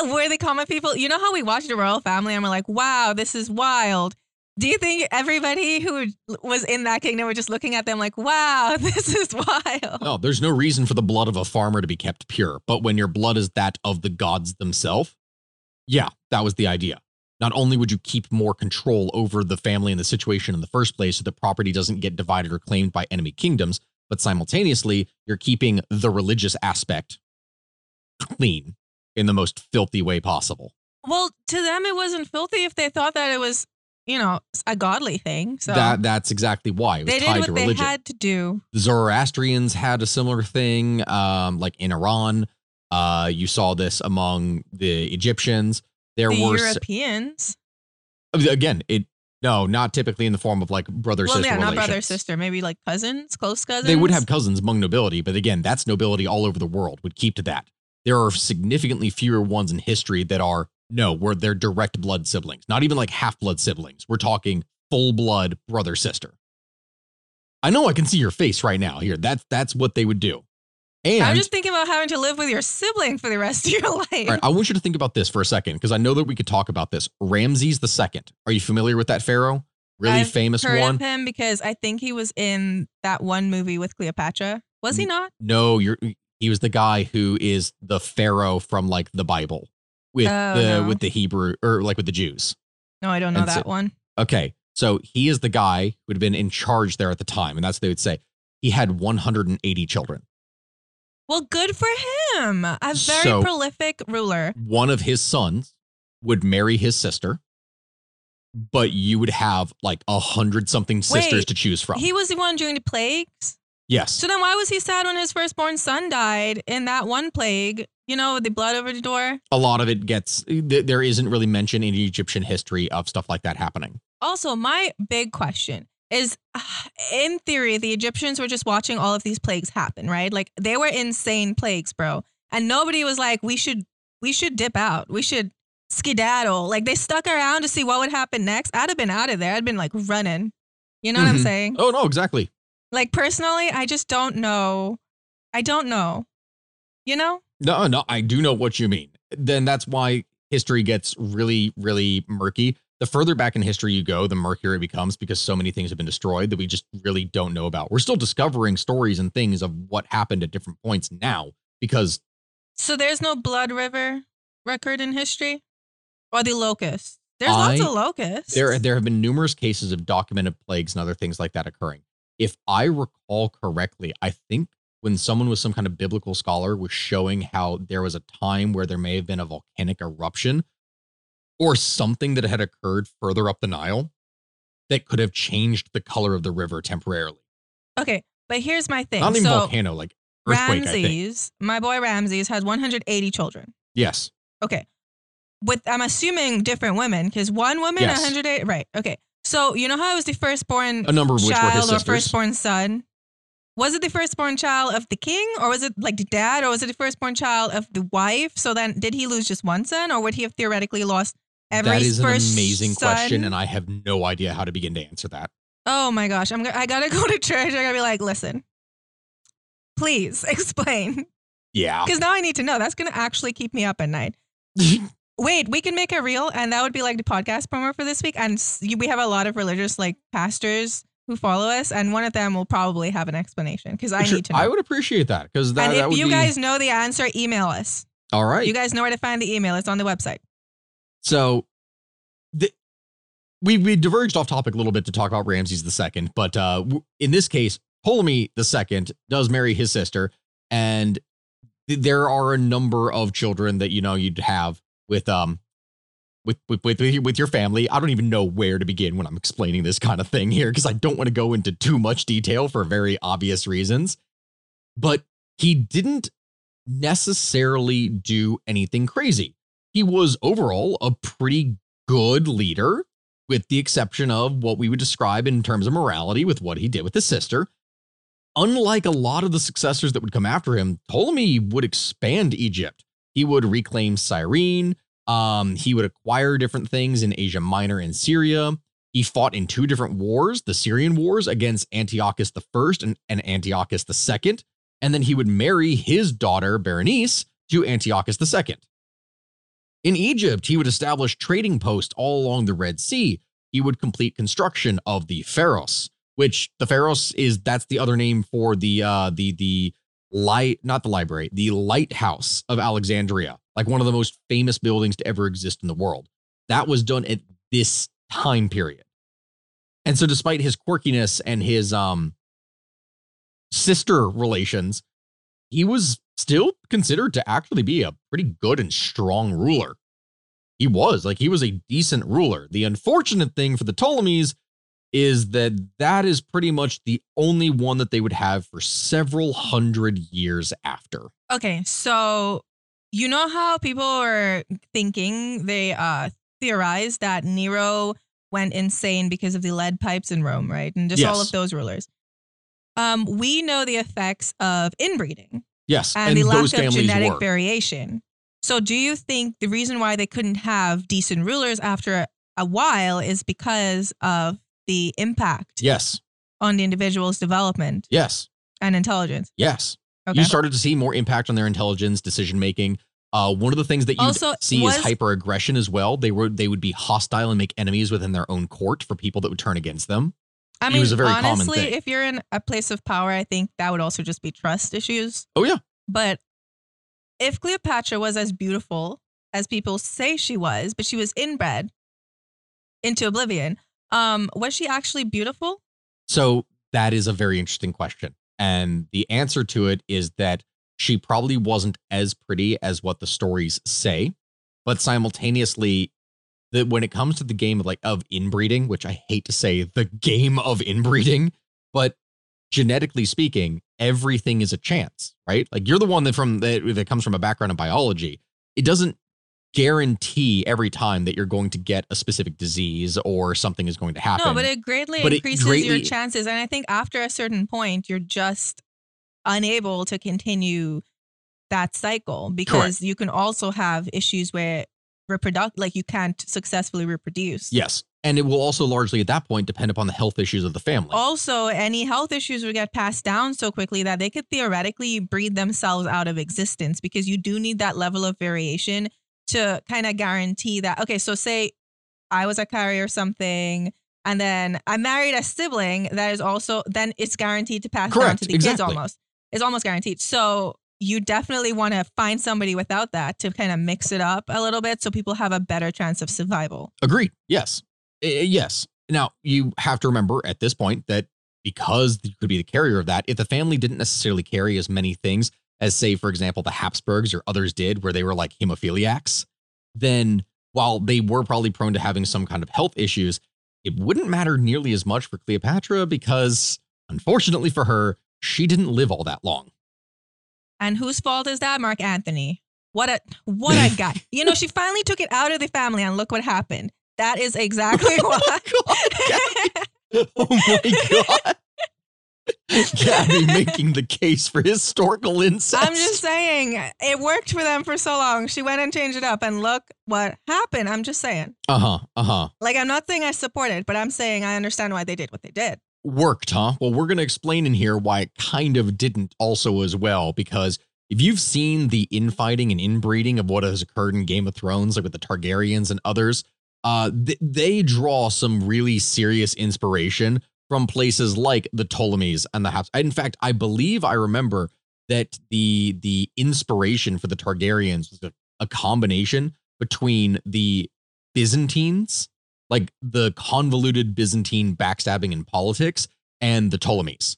S2: uh, were the common people, you know how we watched the royal family and we're like, wow, this is wild. Do you think everybody who was in that kingdom were just looking at them like, wow, this is wild?
S1: No, there's no reason for the blood of a farmer to be kept pure. But when your blood is that of the gods themselves, yeah, that was the idea. Not only would you keep more control over the family and the situation in the first place so the property doesn't get divided or claimed by enemy kingdoms, but simultaneously, you're keeping the religious aspect clean in the most filthy way possible.
S2: Well, to them, it wasn't filthy if they thought that it was, you know, a godly thing. So
S1: that that's exactly why it was
S2: they
S1: tied
S2: did
S1: to
S2: what they
S1: religion.
S2: had to do.
S1: Zoroastrians had a similar thing, um, like in Iran. Uh, you saw this among the Egyptians. There
S2: the
S1: were
S2: Europeans.
S1: again, it no, not typically in the form of like brother
S2: well,
S1: sister
S2: yeah, not brother sister, maybe like cousins, close cousins.
S1: They would have cousins among nobility, but again, that's nobility all over the world. Would keep to that. There are significantly fewer ones in history that are no, where they're direct blood siblings, not even like half blood siblings. We're talking full blood brother sister. I know I can see your face right now. Here, that's that's what they would do. And
S2: I'm just thinking about having to live with your sibling for the rest of your life.
S1: all right, I want you to think about this for a second because I know that we could talk about this. Ramses the Second. Are you familiar with that pharaoh? Really
S2: I've
S1: famous
S2: heard
S1: one.
S2: of him because I think he was in that one movie with Cleopatra. Was he not?
S1: No, you're he was the guy who is the pharaoh from like the Bible with
S2: Oh,
S1: the
S2: no.
S1: with the Hebrew or like with the Jews.
S2: No, I don't know
S1: And
S2: that
S1: so-
S2: one.
S1: Okay. So he is the guy who had been in charge there at the time. And that's what they would say. He had 180 children.
S2: Well, good for him. A very
S1: So-
S2: prolific ruler.
S1: One of his sons would marry his sister, but you would have like a hundred something sisters
S2: Wait,
S1: to choose from.
S2: He was the one during the plagues.
S1: yes.
S2: So then why was he sad when his firstborn son died in that one plague? You know, the blood over the door.
S1: a lot of it gets, th- there isn't really mention in Egyptian history of stuff like that happening.
S2: Also, my big question is in theory, the Egyptians were just watching all of these plagues happen, right? Like they were insane plagues, bro. And nobody was like, we should we should dip out. We should skedaddle. Like they stuck around to see what would happen next. I'd have been out of there. I'd been like running. You know what I'm
S1: Mhm.
S2: saying?
S1: Oh, no, exactly.
S2: Like personally, I just don't know. I don't know. You know?
S1: No, no, I do know what you mean. Then that's why history gets really, really murky. The further back in history you go, the murkier it becomes because so many things have been destroyed that we just really don't know about. We're still discovering stories and things of what happened at different points now because
S2: So there's no blood river record in history? Or the locusts. There's lots of locusts.
S1: there there have been numerous cases of documented plagues and other things like that occurring. If I recall correctly, I think when someone was some kind of biblical scholar was showing how there was a time where there may have been a volcanic eruption or something that had occurred further up the Nile that could have changed the color of the river temporarily.
S2: Okay, but here's my thing.
S1: Not even
S2: so
S1: volcano, like earthquake, I.
S2: Ramses, my boy Ramses, had 180 children.
S1: Yes.
S2: Okay, with I'm assuming different women because one woman,
S1: Yes.
S2: 108. Right. Okay. So you know how it was the firstborn
S1: A number of which were his
S2: child or
S1: sisters.
S2: firstborn son. Was it the firstborn child of the king, or was it like the dad, or was it the firstborn child of the wife? So then, did he lose just one son, or would he have theoretically lost every
S1: that is an amazing question, and I have no idea how to begin to answer that.
S2: Oh my gosh, I'm I gotta go to church. I gotta be like, listen, please explain,
S1: Yeah.
S2: because now I need to know. That's gonna actually keep me up at night. Wait, we can make a reel, and that would be like the podcast promo for this week. And we have a lot of religious like pastors who follow us, and one of them will probably have an explanation because I
S1: Sure,
S2: need to know.
S1: I would appreciate that because that,
S2: and
S1: that
S2: if
S1: would
S2: you
S1: be
S2: guys know the answer, email us.
S1: all right.
S2: You guys know where to find the email. It's on the website.
S1: So the, we we diverged off topic a little bit to talk about Ramses the second, but uh, in this case, Ptolemy the second does marry his sister, and th- there are a number of children that you know you'd have with um with with with, with your family. I don't even know where to begin when I'm explaining this kind of thing here because I don't want to go into too much detail for very obvious reasons. But he didn't necessarily do anything crazy he was overall a pretty good leader, with the exception of what we would describe in terms of morality with what he did with his sister. Unlike a lot of the successors that would come after him, Ptolemy would expand Egypt. He would reclaim Cyrene. Um, he would acquire different things in Asia Minor and Syria. He fought in two different wars, the Syrian wars against Antiochus I and, and Antiochus II. And then he would marry his daughter, Berenice, to Antiochus II. In Egypt, he would establish trading posts all along the Red Sea. He would complete construction of the Pharos, which the Pharos is that's the other name for the uh the the light not the library, the lighthouse of Alexandria, like one of the most famous buildings to ever exist in the world. That was done at this time period. And so despite his quirkiness and his um sister relations, he was still considered to actually be a pretty good and strong ruler. He was like he was a decent ruler. The unfortunate thing for the Ptolemies is that that is pretty much the only one that they would have for several hundred years after.
S2: Okay, so you know how people are thinking they uh theorized that Nero went insane because of the lead pipes in Rome, right? And just all of those rulers. Um, we know the effects of inbreeding
S1: Yes,
S2: and, the lack
S1: those
S2: of genetic
S1: were.
S2: variation. So, do you think the reason why they couldn't have decent rulers after a while is because of the impact
S1: yes,
S2: on the individual's development
S1: yes,
S2: and intelligence?
S1: yes.
S2: Okay.
S1: You started to see more impact on their intelligence, decision making. Uh, one of the things that you
S2: Also,
S1: see
S2: was-
S1: is hyper aggression as well. They were they would be hostile and make enemies within their own court for people that would turn against them.
S2: I mean,
S1: was a very
S2: honestly, if you're in a place of power, I think that would also just be trust issues.
S1: Oh yeah,
S2: But if Cleopatra was as beautiful as people say she was, but she was inbred into oblivion, Um, was she actually beautiful?
S1: So that is a very interesting question. And the answer to it is that she probably wasn't as pretty as what the stories say, but simultaneously, that when it comes to the game of like of inbreeding, which I hate to say the game of inbreeding, but genetically speaking, everything is a chance, right? Like you're the one that from that, that comes from a background in biology. It doesn't guarantee every time that you're going to get a specific disease or something is going to happen.
S2: No, but it greatly
S1: But it
S2: increases your chances. And I think after a certain point, you're just unable to continue that cycle because you can also have issues where reproduct like you can't successfully reproduce.
S1: yes. And it will also largely at that point depend upon the health issues of the family.
S2: Also, any health issues would get passed down so quickly that they could theoretically breed themselves out of existence because you do need that level of variation to kind of guarantee that. Okay, so say I was a carrier or something, and then I married a sibling that is also, then it's guaranteed to pass down to the kids almost. It's almost guaranteed. So you definitely want to find somebody without that to kind of mix it up a little bit so people have a better chance of survival.
S1: Agreed. Yes. Yes. Now, you have to remember at this point that because you could be the carrier of that, if the family didn't necessarily carry as many things as, say, for example, the Habsburgs or others did, where they were like hemophiliacs, then while they were probably prone to having some kind of health issues, it wouldn't matter nearly as much for Cleopatra because, unfortunately for her, she didn't live all that long.
S2: And whose fault is that? Mark Antony. What a what a guy. You know, she finally took it out of the family and look what happened. That is exactly why.
S1: Oh my God. Gabby making the case for historical incest.
S2: I'm just saying it worked for them for so long. She went and changed it up and look what happened. I'm just saying.
S1: Uh huh. Uh huh.
S2: Like I'm not saying I support it, but I'm saying I understand why they did what they did.
S1: Worked, huh? Well, we're going to explain in here why it kind of didn't also as well, because if you've seen the infighting and inbreeding of what has occurred in Game of Thrones, like with the Targaryens and others, uh, th- they draw some really serious inspiration from places like the Ptolemies and the Habs. In fact, I believe I remember that the the inspiration for the Targaryens was a, a combination between the Byzantines, like the convoluted Byzantine backstabbing in politics, and the Ptolemies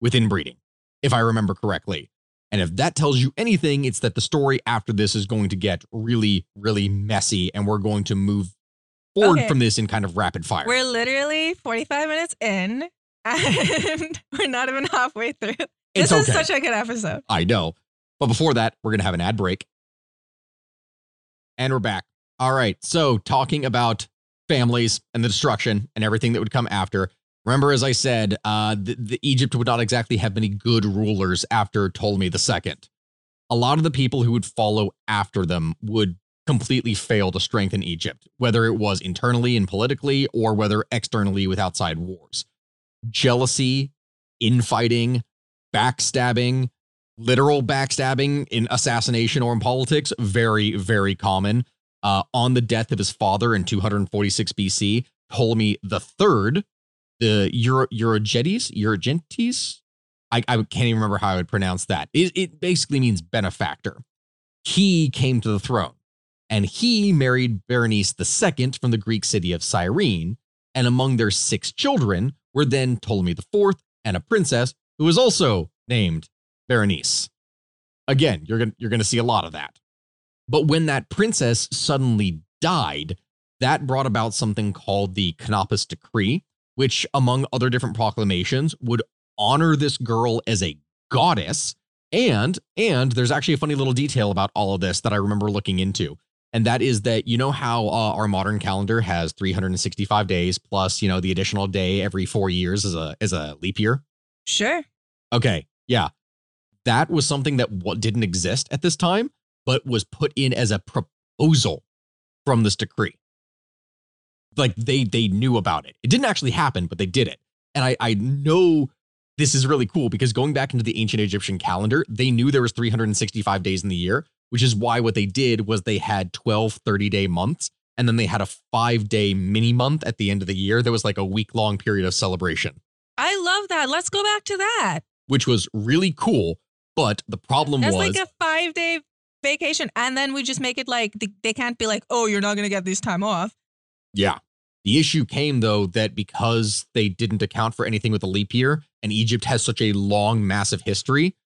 S1: with inbreeding, if I remember correctly. And if that tells you anything, it's that the story after this is going to get really, really messy, and we're going to move forward
S2: Okay.
S1: from this in kind of rapid fire.
S2: We're literally 45 minutes in and we're not even halfway through.
S1: It's
S2: this is such a good episode.
S1: I know. But before that, we're going to have an ad break. And we're back. All right. So, talking about families and the destruction and everything that would come after. Remember, as I said, uh, the, the Egypt would not exactly have many good rulers after Ptolemy II. A lot of the people who would follow after them would completely fail to strengthen Egypt, whether it was internally and politically or whether externally with outside wars. Jealousy, infighting, backstabbing, literal backstabbing in assassination or in politics, very, very common. Uh, on the death of his father in 246 BC, Ptolemy the Third, the Euro Eurogetes, Eurogentes, I, I can't even remember how I would pronounce that. It, it basically means benefactor. He came to the throne, and he married Berenice II from the Greek city of Cyrene. And among their six children were then Ptolemy IV and a princess who was also named Berenice. Again, you're gonna you're gonna see a lot of that. But when that princess suddenly died, that brought about something called the Canopus Decree, which, among other different proclamations, would honor this girl as a goddess. And and there's actually a funny little detail about all of this that I remember looking into. And that is that you know how uh, our modern calendar has 365 days plus, you know, the additional day every 4 years as a as a leap year?
S2: Sure.
S1: Okay, yeah. That was something that didn't exist at this time, but was put in as a proposal from this decree. Like they they knew about it. It didn't actually happen, but they did it. And I I know this is really cool because going back into the ancient Egyptian calendar, they knew there was 365 days in the year, which is why what they did was they had 12 30-day months and then they had a 5-day mini month at the end of the year. There was like a week-long period of celebration
S2: I love that. Let's go back to that.
S1: which was really cool. But the problem
S2: That's
S1: was,
S2: like a five day vacation. And then we just make it like they can't be like, oh, you're not going to get this time off.
S1: yeah, The issue came though that because they didn't account for anything with the leap year and Egypt has such a long, massive history,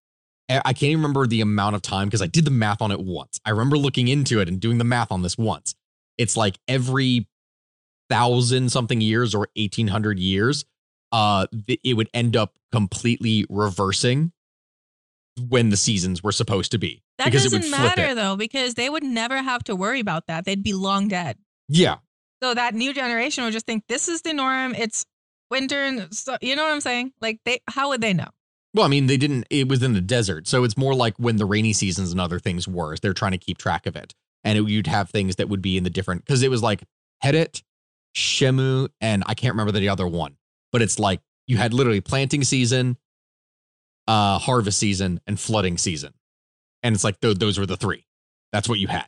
S1: I can't even remember the amount of time because I did the math on it once. I remember looking into it and doing the math on this once. It's like every thousand something years or 1800 years, uh, it would end up completely reversing when the seasons were supposed to be.
S2: That doesn't matter though, because they would never have to worry about that. They'd be long dead.
S1: Yeah.
S2: So that new generation would just think this is the norm. It's winter, and so, you know what I'm saying? Like they, how would they know?
S1: Well, I mean, they didn't, it was in the desert. So it's more like when the rainy seasons and other things were. They're trying to keep track of it. And it, you'd have things that would be in the different, because it was like Heret, Shemu, and I can't remember the other one. But it's like you had literally planting season, uh, harvest season, and flooding season. And it's like th- those were the three. That's what you had.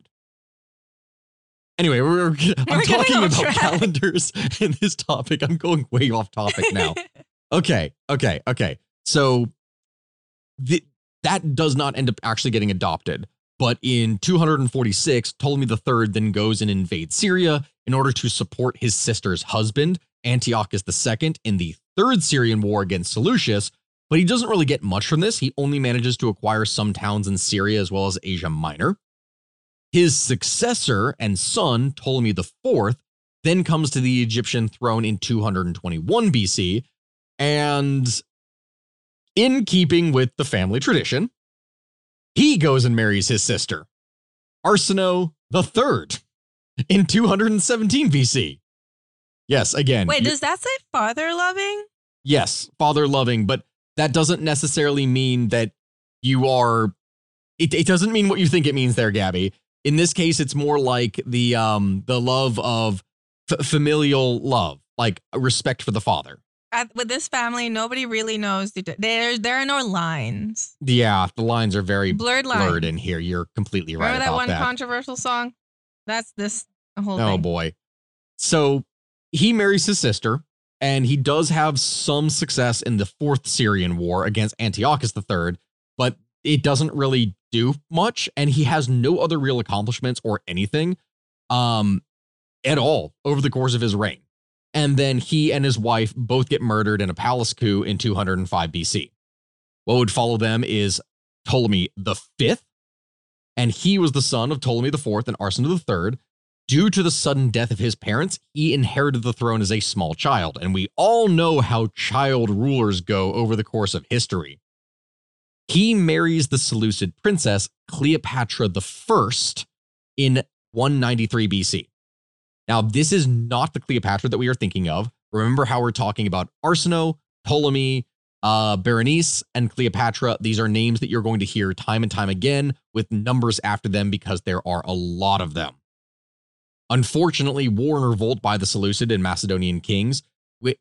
S1: Anyway, we're, I'm
S2: getting
S1: talking about
S2: track.
S1: calendars in this topic. I'm going way off topic now. Okay, okay, okay. So th- that does not end up actually getting adopted. But in 246, Ptolemy III then goes and invades Syria in order to support his sister's husband, Antiochus II, in the Third Syrian War against Seleucus. But he doesn't really get much from this. He only manages to acquire some towns in Syria as well as Asia Minor. His successor and son, Ptolemy IV, then comes to the Egyptian throne in 221 BC. And in keeping with the family tradition, he goes and marries his sister, Arsinoe III, in 217 BC. Yes, again.
S2: Wait, does that say father loving?
S1: yes, father loving, but that doesn't necessarily mean that you are. It, it doesn't mean what you think it means there, Gabby. In this case, it's more like the um the love of f- familial love, like respect for the father.
S2: At, with this family, nobody really knows. The, there, there are no lines.
S1: Yeah, the lines are very
S2: Blurred lines.
S1: blurred in here. You're completely right
S2: Remember that one
S1: that.
S2: controversial song? That's this whole
S1: Oh
S2: thing.
S1: boy. So he marries his sister, and he does have some success in the fourth Syrian war against Antiochus III, but it doesn't really do much, and he has no other real accomplishments or anything um at all over the course of his reign. And then he and his wife both get murdered in a palace coup in 205 BC. What would follow them is Ptolemy the fifth, and he was the son of Ptolemy the fourth and Arsinoe the third. Due to the sudden death of his parents, he inherited the throne as a small child, and we all know how child rulers go over the course of history. He marries the Seleucid princess Cleopatra First in 193 BC. Now, this is not the Cleopatra that we are thinking of. Remember how we're talking about Arsinoe, Ptolemy, uh, Berenice, and Cleopatra. These are names that you're going to hear time and time again with numbers after them because there are a lot of them. Unfortunately, war and revolt by the Seleucid and Macedonian kings,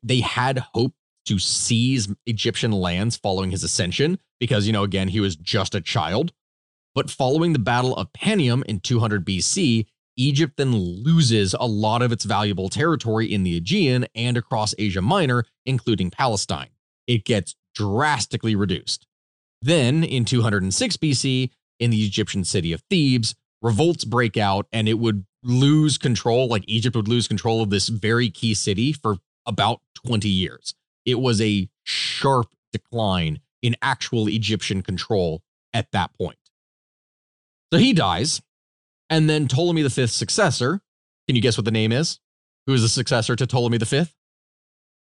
S1: they had hoped to seize Egyptian lands following his ascension because, you know, again, he was just a child. But following the Battle of Panium in 200 BC, Egypt then loses a lot of its valuable territory in the Aegean and across Asia Minor, including Palestine. It gets drastically reduced. Then, in 206 BC, in the Egyptian city of Thebes, revolts break out and it would lose control, like Egypt would lose control of this very key city for about 20 years. It was a sharp decline in actual Egyptian control at that point. So he dies, and then Ptolemy V's successor, can you guess what the name is? Who is the successor to Ptolemy V?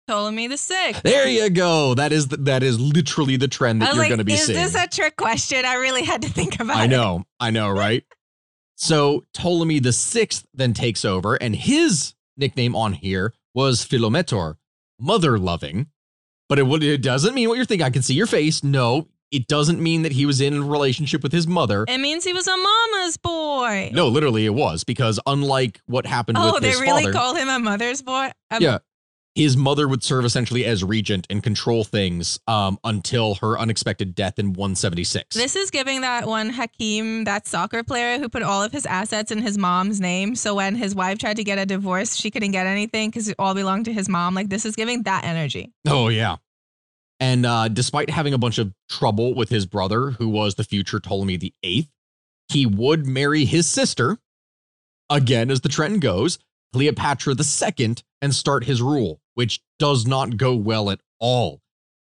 S2: Ptolemy the sixth.
S1: There you go. That is the, that is literally the trend that you're
S2: like,
S1: going to be
S2: is
S1: seeing.
S2: this a trick question? I really had to think about
S1: I
S2: it.
S1: know, I know, right? So Ptolemy the sixth then takes over, and his nickname on here was Philometor, mother loving. But it, it doesn't mean what you're thinking. I can see your face. No, it doesn't mean that he was in a relationship with his mother.
S2: It means he was a mama's boy.
S1: No, literally, it was because unlike what happened
S2: oh,
S1: with his father.
S2: Oh, they really call him a mother's boy? Um,
S1: yeah, his mother would serve essentially as regent and control things um, until her unexpected death in 176.
S2: This is giving that one Hakim, that soccer player who put all of his assets in his mom's name. So when his wife tried to get a divorce, she couldn't get anything because it all belonged to his mom. Like this is giving that energy.
S1: Oh yeah. And uh, despite having a bunch of trouble with his brother, who was the future Ptolemy the Eighth, he would marry his sister. Again, as the trend goes, Cleopatra the Second, and start his rule, which does not go well at all.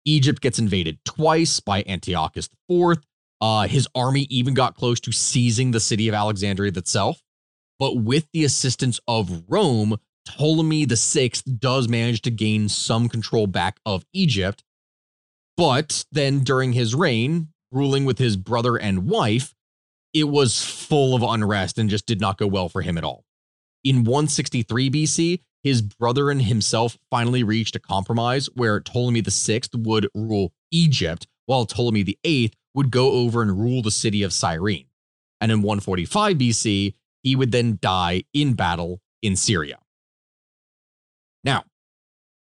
S1: Egypt gets invaded twice by Antiochus IV. Uh, his army even got close to seizing the city of Alexandria itself. But with the assistance of Rome, Ptolemy VI does manage to gain some control back of Egypt. But then during his reign, ruling with his brother and wife, it was full of unrest and just did not go well for him at all. In 163 BC, his brother and himself finally reached a compromise where Ptolemy VI would rule Egypt, while Ptolemy VIII would go over and rule the city of Cyrene. And in 145 BC, he would then die in battle in Syria. Now,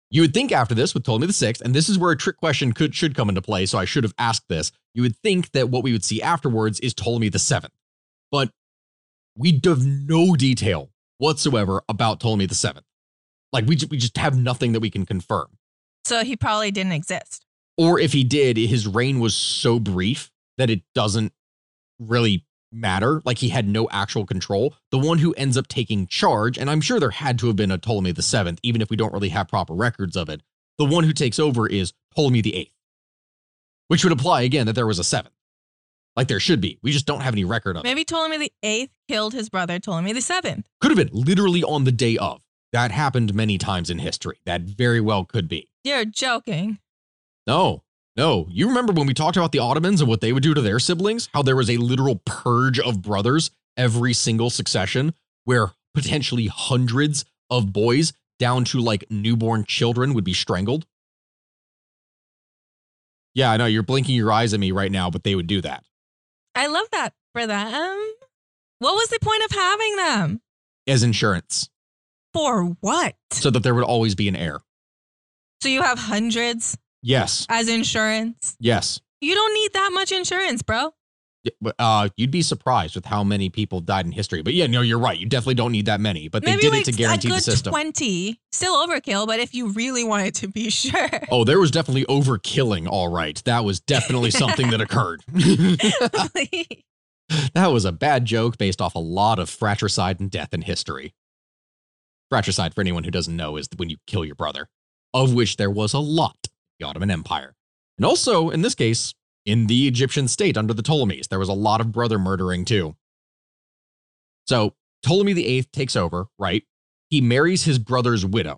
S1: you would think after this with Ptolemy VI, and this is where a trick question could should come into play, so I should have asked this. You would think that what we would see afterwards is Ptolemy VII, but we have no detail whatsoever about Ptolemy VII. Like we we just have nothing that we can confirm.
S2: So he probably didn't exist.
S1: Or if he did, his reign was so brief that it doesn't really matter. Like he had no actual control. The one who ends up taking charge, and I'm sure there had to have been a Ptolemy the Seventh, even if we don't really have proper records of it. The one who takes over is Ptolemy the Eighth, which would imply again that there was a seventh. Like there should be. We just don't have any record of it.
S2: Maybe Ptolemy the Eighth killed his brother Ptolemy the Seventh.
S1: Could have been literally on the day of. That happened many times in history. That very well could be.
S2: You're joking.
S1: No, no. You remember when we talked about the Ottomans and what they would do to their siblings? How there was a literal purge of brothers every single succession, where potentially hundreds of boys down to like newborn children would be strangled? Yeah, I know you're blinking your eyes at me right now, but they would do that.
S2: I love that for them. What was the point of having them?
S1: As insurance.
S2: For what?
S1: So that there would always be an heir.
S2: So you have hundreds
S1: Yes.
S2: as insurance?
S1: Yes.
S2: You don't need that much insurance, bro.
S1: Uh, you'd be surprised with how many people died in history. But yeah, no, you're right. You definitely don't need that many. But they
S2: Maybe
S1: did
S2: like
S1: it to guarantee
S2: a
S1: the
S2: good
S1: system.
S2: 20. Still overkill, but if you really wanted to be sure.
S1: Oh, there was definitely overkilling. All right, that was definitely something that occurred. that was a bad joke based off a lot of fratricide and death in history. Fratricide, for anyone who doesn't know, is when you kill your brother, of which there was a lot in the Ottoman Empire, and also in this case in the Egyptian state under the Ptolemies, there was a lot of brother murdering too. So Ptolemy VIII takes over, right? He marries his brother's widow,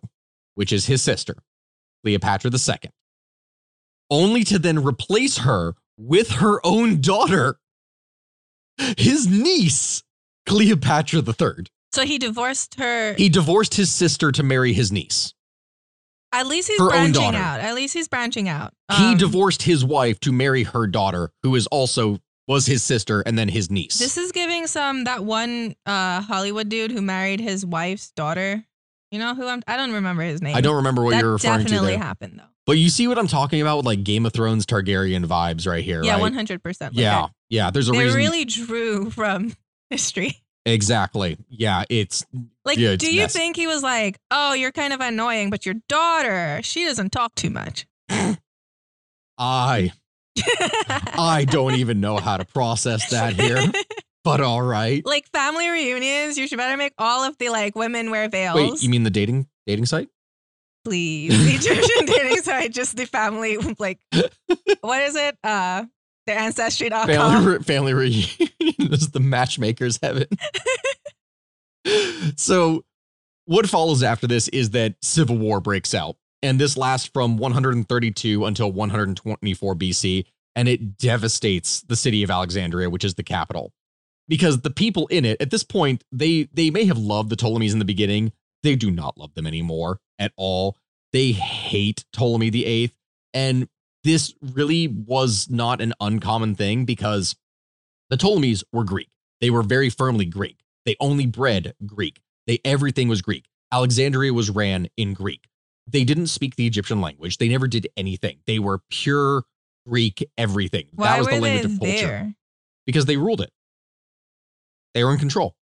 S1: which is his sister, Cleopatra II, only to then replace her with her own daughter, his niece, Cleopatra III.
S2: So he divorced her.
S1: He divorced his sister to marry his niece.
S2: At least he's
S1: her
S2: branching out. At least he's branching out.
S1: he
S2: Um,
S1: divorced his wife to marry her daughter, who is also was his sister and then his niece.
S2: This is giving some that one uh Hollywood dude who married his wife's daughter. You know who I'm I don't remember his name.
S1: I don't remember what
S2: that
S1: you're referring to
S2: definitely happened though.
S1: But you see what I'm talking about with like Game of Thrones Targaryen vibes right here,
S2: Yeah, one hundred percent.
S1: yeah, yeah. There's a
S2: They
S1: reason.
S2: really drew from history.
S1: Exactly. Yeah, it's
S2: Like,
S1: Yeah, it's
S2: do you
S1: messy.
S2: think he was like, "Oh, you're kind of annoying, but your daughter, she doesn't talk too much."
S1: I I don't even know how to process that here. But all right.
S2: like family reunions, you should better make all of the like women wear veils.
S1: Wait, you mean the dating dating site?
S2: please. The Egyptian dating site, just the family, like, what is it? Uh, their ancestry.com.
S1: Family re- family reunion is the matchmaker's heaven. so, what follows after this is that civil war breaks out, and this lasts from 132 until 124 BC, and it devastates the city of Alexandria, which is the capital, because the people in it at this point they they may have loved the Ptolemies in the beginning, they do not love them anymore at all. They hate Ptolemy the Eighth, and this really was not an uncommon thing because the Ptolemies were Greek. They were very firmly Greek. They only bred Greek. They everything was Greek. Alexandria was ran in Greek. They didn't speak the Egyptian language. They never did anything. They were pure Greek everything.
S2: Why
S1: that was the language of culture
S2: there?
S1: because they ruled it. They were in control.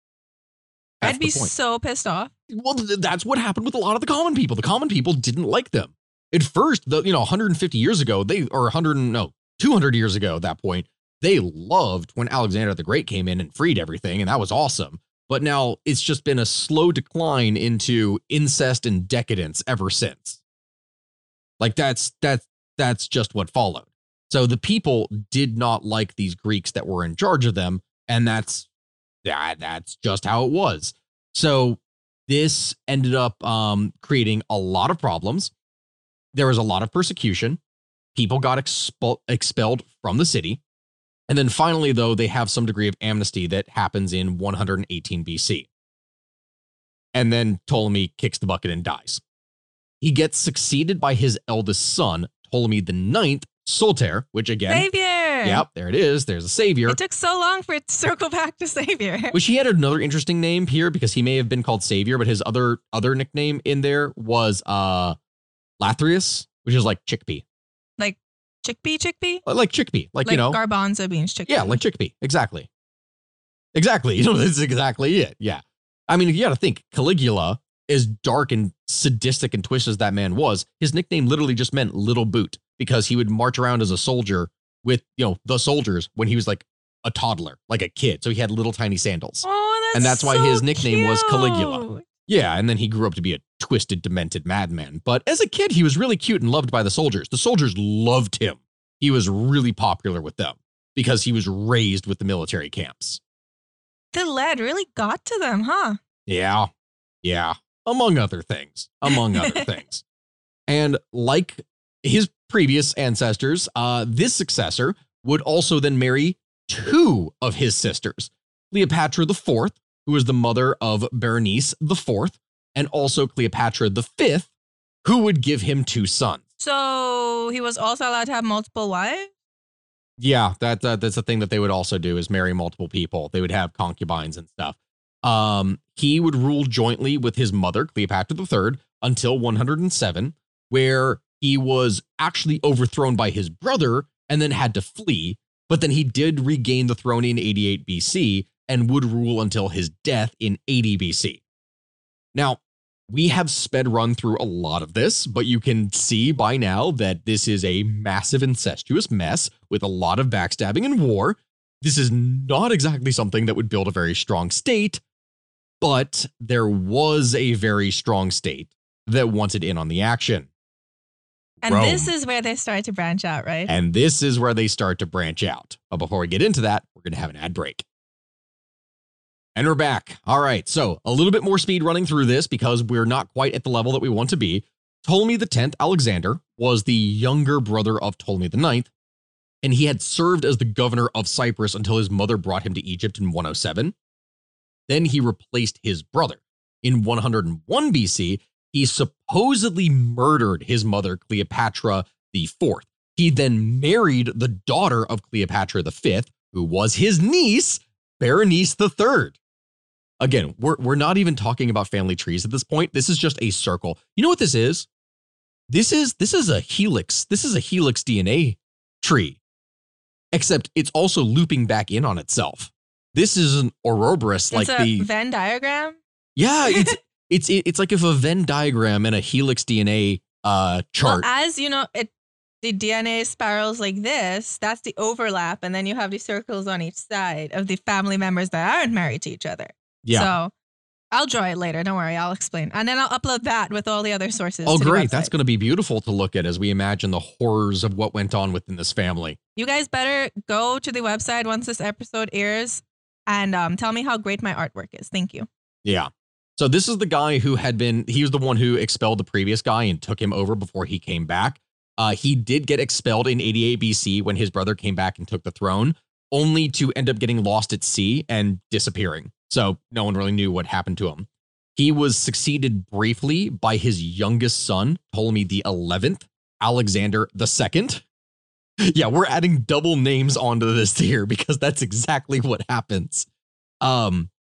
S1: That's
S2: I'd be so pissed off.
S1: Well, th- that's what happened with a lot of the common people. The common people didn't like them. At first, the you know, 150 years ago, they or 100 no, 200 years ago at that point, they loved when Alexander the Great came in and freed everything, and that was awesome. but now it's just been a slow decline into incest and decadence ever since. Like that's that's that's just what followed. So the people did not like these Greeks that were in charge of them, and that's that that's just how it was. So this ended up um, creating a lot of problems. There was a lot of persecution. People got expel- expelled from the city. And then finally, though, they have some degree of amnesty that happens in 118 BC. And then Ptolemy kicks the bucket and dies. He gets succeeded by his eldest son, Ptolemy the Ninth, Soter, which again,
S2: Savior.
S1: yep, there it is. There's a savior.
S2: It took so long for it to circle back to Savior.
S1: Which he had another interesting name here because he may have been called Savior, but his other other nickname in there was uh Lathyrus, which is like chickpea.
S2: like chickpea, chickpea?
S1: Uh, like chickpea. Like, you know.
S2: garbanzo beans, chickpea.
S1: Yeah, like chickpea. Exactly. Exactly. You know, that's exactly it. Yeah. I mean, you got to think Caligula, as dark and sadistic and twisted as that man was, his nickname literally just meant little boot because he would march around as a soldier with, you know, the soldiers when he was like a toddler, like a kid. So he had little tiny sandals.
S2: Oh, that's
S1: And that's why his nickname was Caligula. Yeah, and then he grew up to be a twisted, demented madman. But as a kid, he was really cute and loved by the soldiers. The soldiers loved him. He was really popular with them because he was raised with the military camps.
S2: The lead really got to them, huh?
S1: Yeah, yeah, among other things, among other things. And like his previous ancestors, uh, this successor would also then marry two of his sisters, Cleopatra the Fourth, who was the mother of Berenice the Fourth, and also Cleopatra the Fifth, who would give him two sons.
S2: So he was also allowed to have multiple wives?
S1: Yeah, that, that that's a thing that they would also do is marry multiple people. They would have concubines and stuff. Um, he would rule jointly with his mother, Cleopatra III, until 107, where he was actually overthrown by his brother and then had to flee. But then he did regain the throne in 88 BC and would rule until his death in 80 BC. Now, we have sped run through a lot of this, but you can see by now that this is a massive incestuous mess with a lot of backstabbing and war. This is not exactly something that would build a very strong state, but there was a very strong state that wanted in on the action.
S2: And this is where they started to branch out, right?
S1: And this is where they start to branch out. But before we get into that, we're going to have an ad break. And we're back. All right. So a little bit more speed running through this because we're not quite at the level that we want to be. Ptolemy the 10th, Alexander, was the younger brother of Ptolemy IX, and he had served as the governor of Cyprus until his mother brought him to Egypt in 107. Then he replaced his brother. In 101 BC, he supposedly murdered his mother, Cleopatra IV. He then married the daughter of Cleopatra V, who was his niece, Berenice III. Again, we're, we're not even talking about family trees at this point. This is just a circle. You know what this is? This is this is a helix. This is a helix DNA tree. Except it's also looping back in on itself. This is an Ouroboros like the
S2: Venn diagram.
S1: yeah, it's it's it's like if a Venn diagram and a helix DNA uh chart.
S2: Well, as you know, it the DNA spirals like this. That's the overlap, and then you have the circles on each side of the family members that aren't married to each other.
S1: Yeah.
S2: So I'll draw it later. Don't worry. I'll explain, and then I'll upload that with all the other sources.
S1: oh, great! That's going to be beautiful to look at as we imagine the horrors of what went on within this family.
S2: You guys better go to the website once this episode airs and um, tell me how great my artwork is. Thank you.
S1: Yeah. So this is the guy who had been. He was the one who expelled the previous guy and took him over before he came back. Uh, he did get expelled in 88 BC when his brother came back and took the throne, only to end up getting lost at sea and disappearing. So no one really knew what happened to him. He was succeeded briefly by his youngest son, Ptolemy the 11th, Alexander the Second. Yeah, we're adding double names onto this here because that's exactly what happens. Um,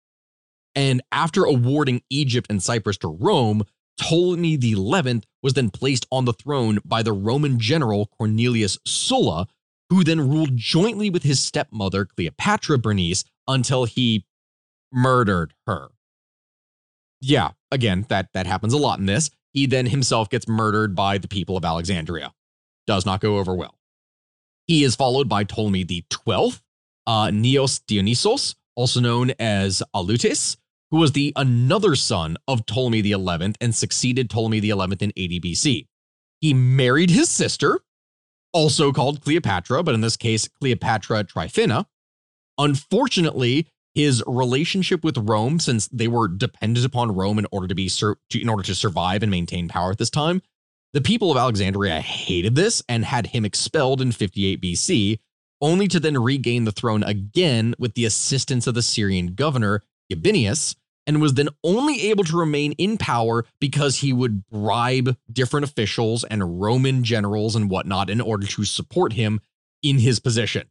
S1: and after awarding Egypt and Cyprus to Rome, Ptolemy the 11th was then placed on the throne by the Roman general Cornelius Sulla, who then ruled jointly with his stepmother Cleopatra Bernice until he murdered her. Yeah, again, that that happens a lot in this. He then himself gets murdered by the people of Alexandria. Does not go over well. He is followed by Ptolemy the 12th, uh, Neos Dionysos, also known as Auletes, who was the another son of Ptolemy the 11th and succeeded Ptolemy the 11th in 80 BC. He married his sister, also called Cleopatra, but in this case, Cleopatra Tryphena. Unfortunately, his relationship with Rome, since they were dependent upon Rome in order to be sur- in order to survive and maintain power at this time, the people of Alexandria hated this and had him expelled in 58 BC, only to then regain the throne again with the assistance of the Syrian governor Gabinius, and was then only able to remain in power because he would bribe different officials and Roman generals and whatnot in order to support him in his position.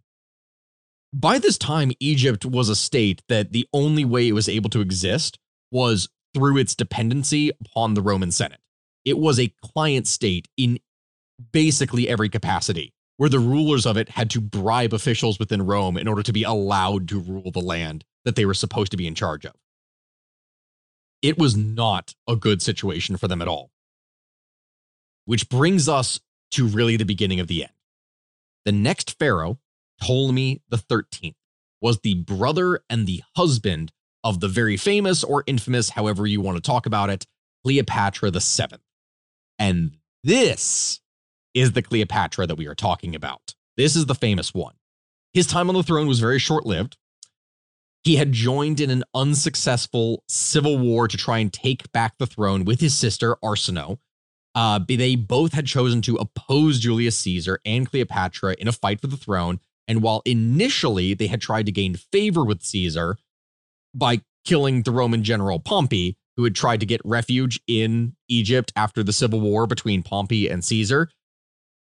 S1: By this time, Egypt was a state that the only way it was able to exist was through its dependency upon the Roman Senate. It was a client state in basically every capacity, where the rulers of it had to bribe officials within Rome in order to be allowed to rule the land that they were supposed to be in charge of. It was not a good situation for them at all. Which brings us to really the beginning of the end. The next pharaoh, Ptolemy the 13th, was the brother and the husband of the very famous or infamous, however you want to talk about it, Cleopatra the 7th. And this is the Cleopatra that we are talking about. This is the famous one. His time on the throne was very short lived. He had joined in an unsuccessful civil war to try and take back the throne with his sister, Arsinoe. Uh, they both had chosen to oppose Julius Caesar and Cleopatra in a fight for the throne. And while initially they had tried to gain favor with Caesar by killing the Roman general Pompey, who had tried to get refuge in Egypt after the civil war between Pompey and Caesar,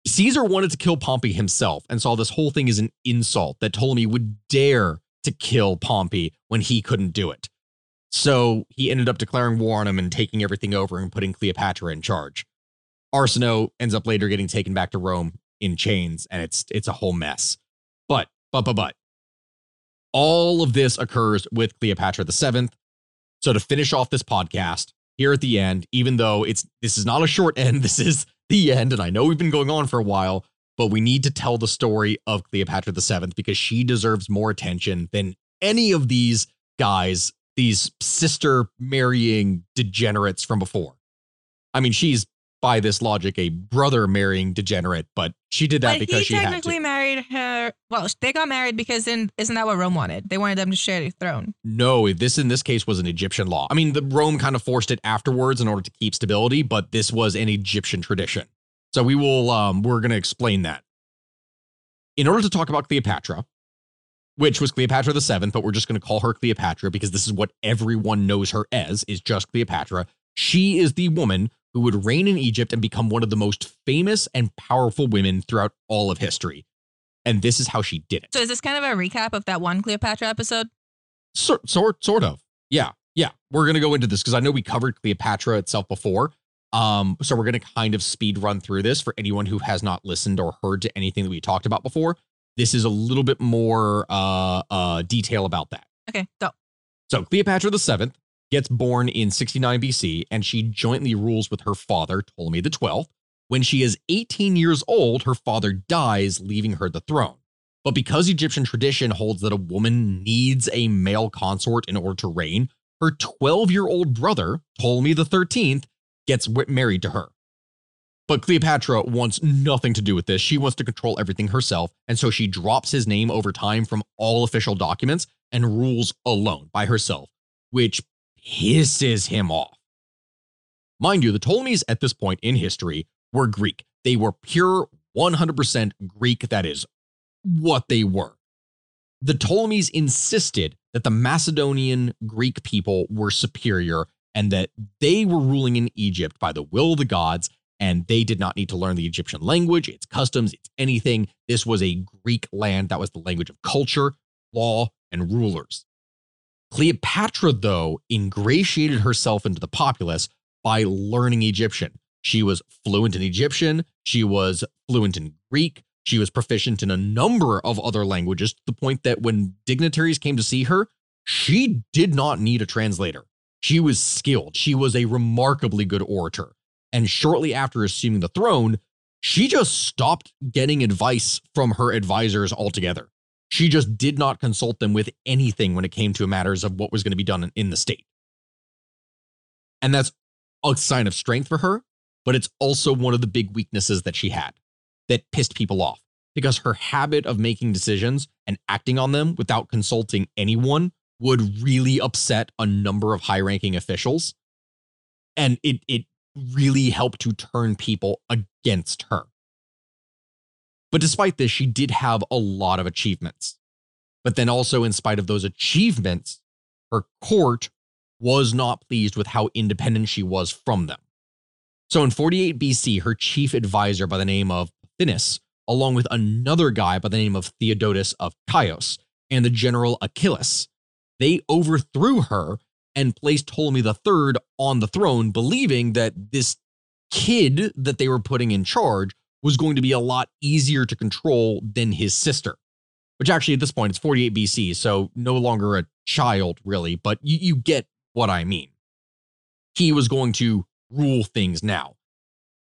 S1: Caesar wanted to kill Pompey himself and saw this whole thing as an insult that Ptolemy would dare to kill Pompey when he couldn't do it. So he ended up declaring war on him and taking everything over and putting Cleopatra in charge. Arsinoe ends up later getting taken back to Rome in chains, and it's it's a whole mess. But but but but all of this occurs with Cleopatra the seventh. So to finish off this podcast here at the end, even though it's this is not a short end, this is the end, and I know we've been going on for a while, but we need to tell the story of Cleopatra the seventh because she deserves more attention than any of these guys, these sister marrying degenerates from before. I mean, she's by this logic a brother marrying degenerate, but she did that
S2: but
S1: because
S2: he
S1: she had
S2: technically married her. Well, they got married because in, isn't that what Rome wanted? They wanted them to share the throne.
S1: No, this in this case was an Egyptian law. I mean, the Rome kind of forced it afterwards in order to keep stability, but this was an Egyptian tradition. So we will um we're going to explain that. In order to talk about Cleopatra, which was Cleopatra the 7th, but we're just going to call her Cleopatra because this is what everyone knows her as is just Cleopatra. She is the woman who would reign in Egypt and become one of the most famous and powerful women throughout all of history. And this is how she did it.
S2: So is this kind of a recap of that one Cleopatra episode?
S1: Sort, sort, sort of. Yeah, yeah. We're gonna go into this because I know we covered Cleopatra itself before. Um, so we're gonna kind of speed run through this for anyone who has not listened or heard to anything that we talked about before. This is a little bit more uh, uh, detail about that.
S2: Okay, go.
S1: So Cleopatra the seventh gets born in 69 BC, and she jointly rules with her father Ptolemy 12th. When she is 18 years old, her father dies, leaving her the throne. But because Egyptian tradition holds that a woman needs a male consort in order to reign, her 12 year old brother, Ptolemy the 13th, gets married to her. But Cleopatra wants nothing to do with this. She wants to control everything herself. And so she drops his name over time from all official documents and rules alone by herself, which hisses him off. Mind you, the Ptolemies at this point in history were Greek. They were pure 100% Greek. That is what they were. The Ptolemies insisted that the Macedonian Greek people were superior and that they were ruling in Egypt by the will of the gods, and they did not need to learn the Egyptian language, its customs, its anything. This was a Greek land. That was the language of culture, law, and rulers. Cleopatra, though, ingratiated herself into the populace by learning Egyptian. She was fluent in Egyptian, she was fluent in Greek, she was proficient in a number of other languages to the point that when dignitaries came to see her, she did not need a translator. She was skilled, she was a remarkably good orator. And shortly after assuming the throne, she just stopped getting advice from her advisors altogether. She just did not consult them with anything when it came to matters of what was going to be done in the state. And that's a sign of strength for her, but it's also one of the big weaknesses that she had that pissed people off because her habit of making decisions and acting on them without consulting anyone would really upset a number of high ranking officials. And it, it really helped to turn people against her. But despite this, she did have a lot of achievements. But then also, in spite of those achievements, her court was not pleased with how independent she was from them. So in 48 BC, her chief advisor by the name of Pothinus, along with another guy by the name of Theodotus of Chios and the general Achillas, they overthrew her and placed Ptolemy III on the throne, believing that this kid that they were putting in charge was going to be a lot easier to control than his sister. Which actually, at this point, it's 48 BC, so no longer a child, really, but you, you get what I mean. He was going to rule things now.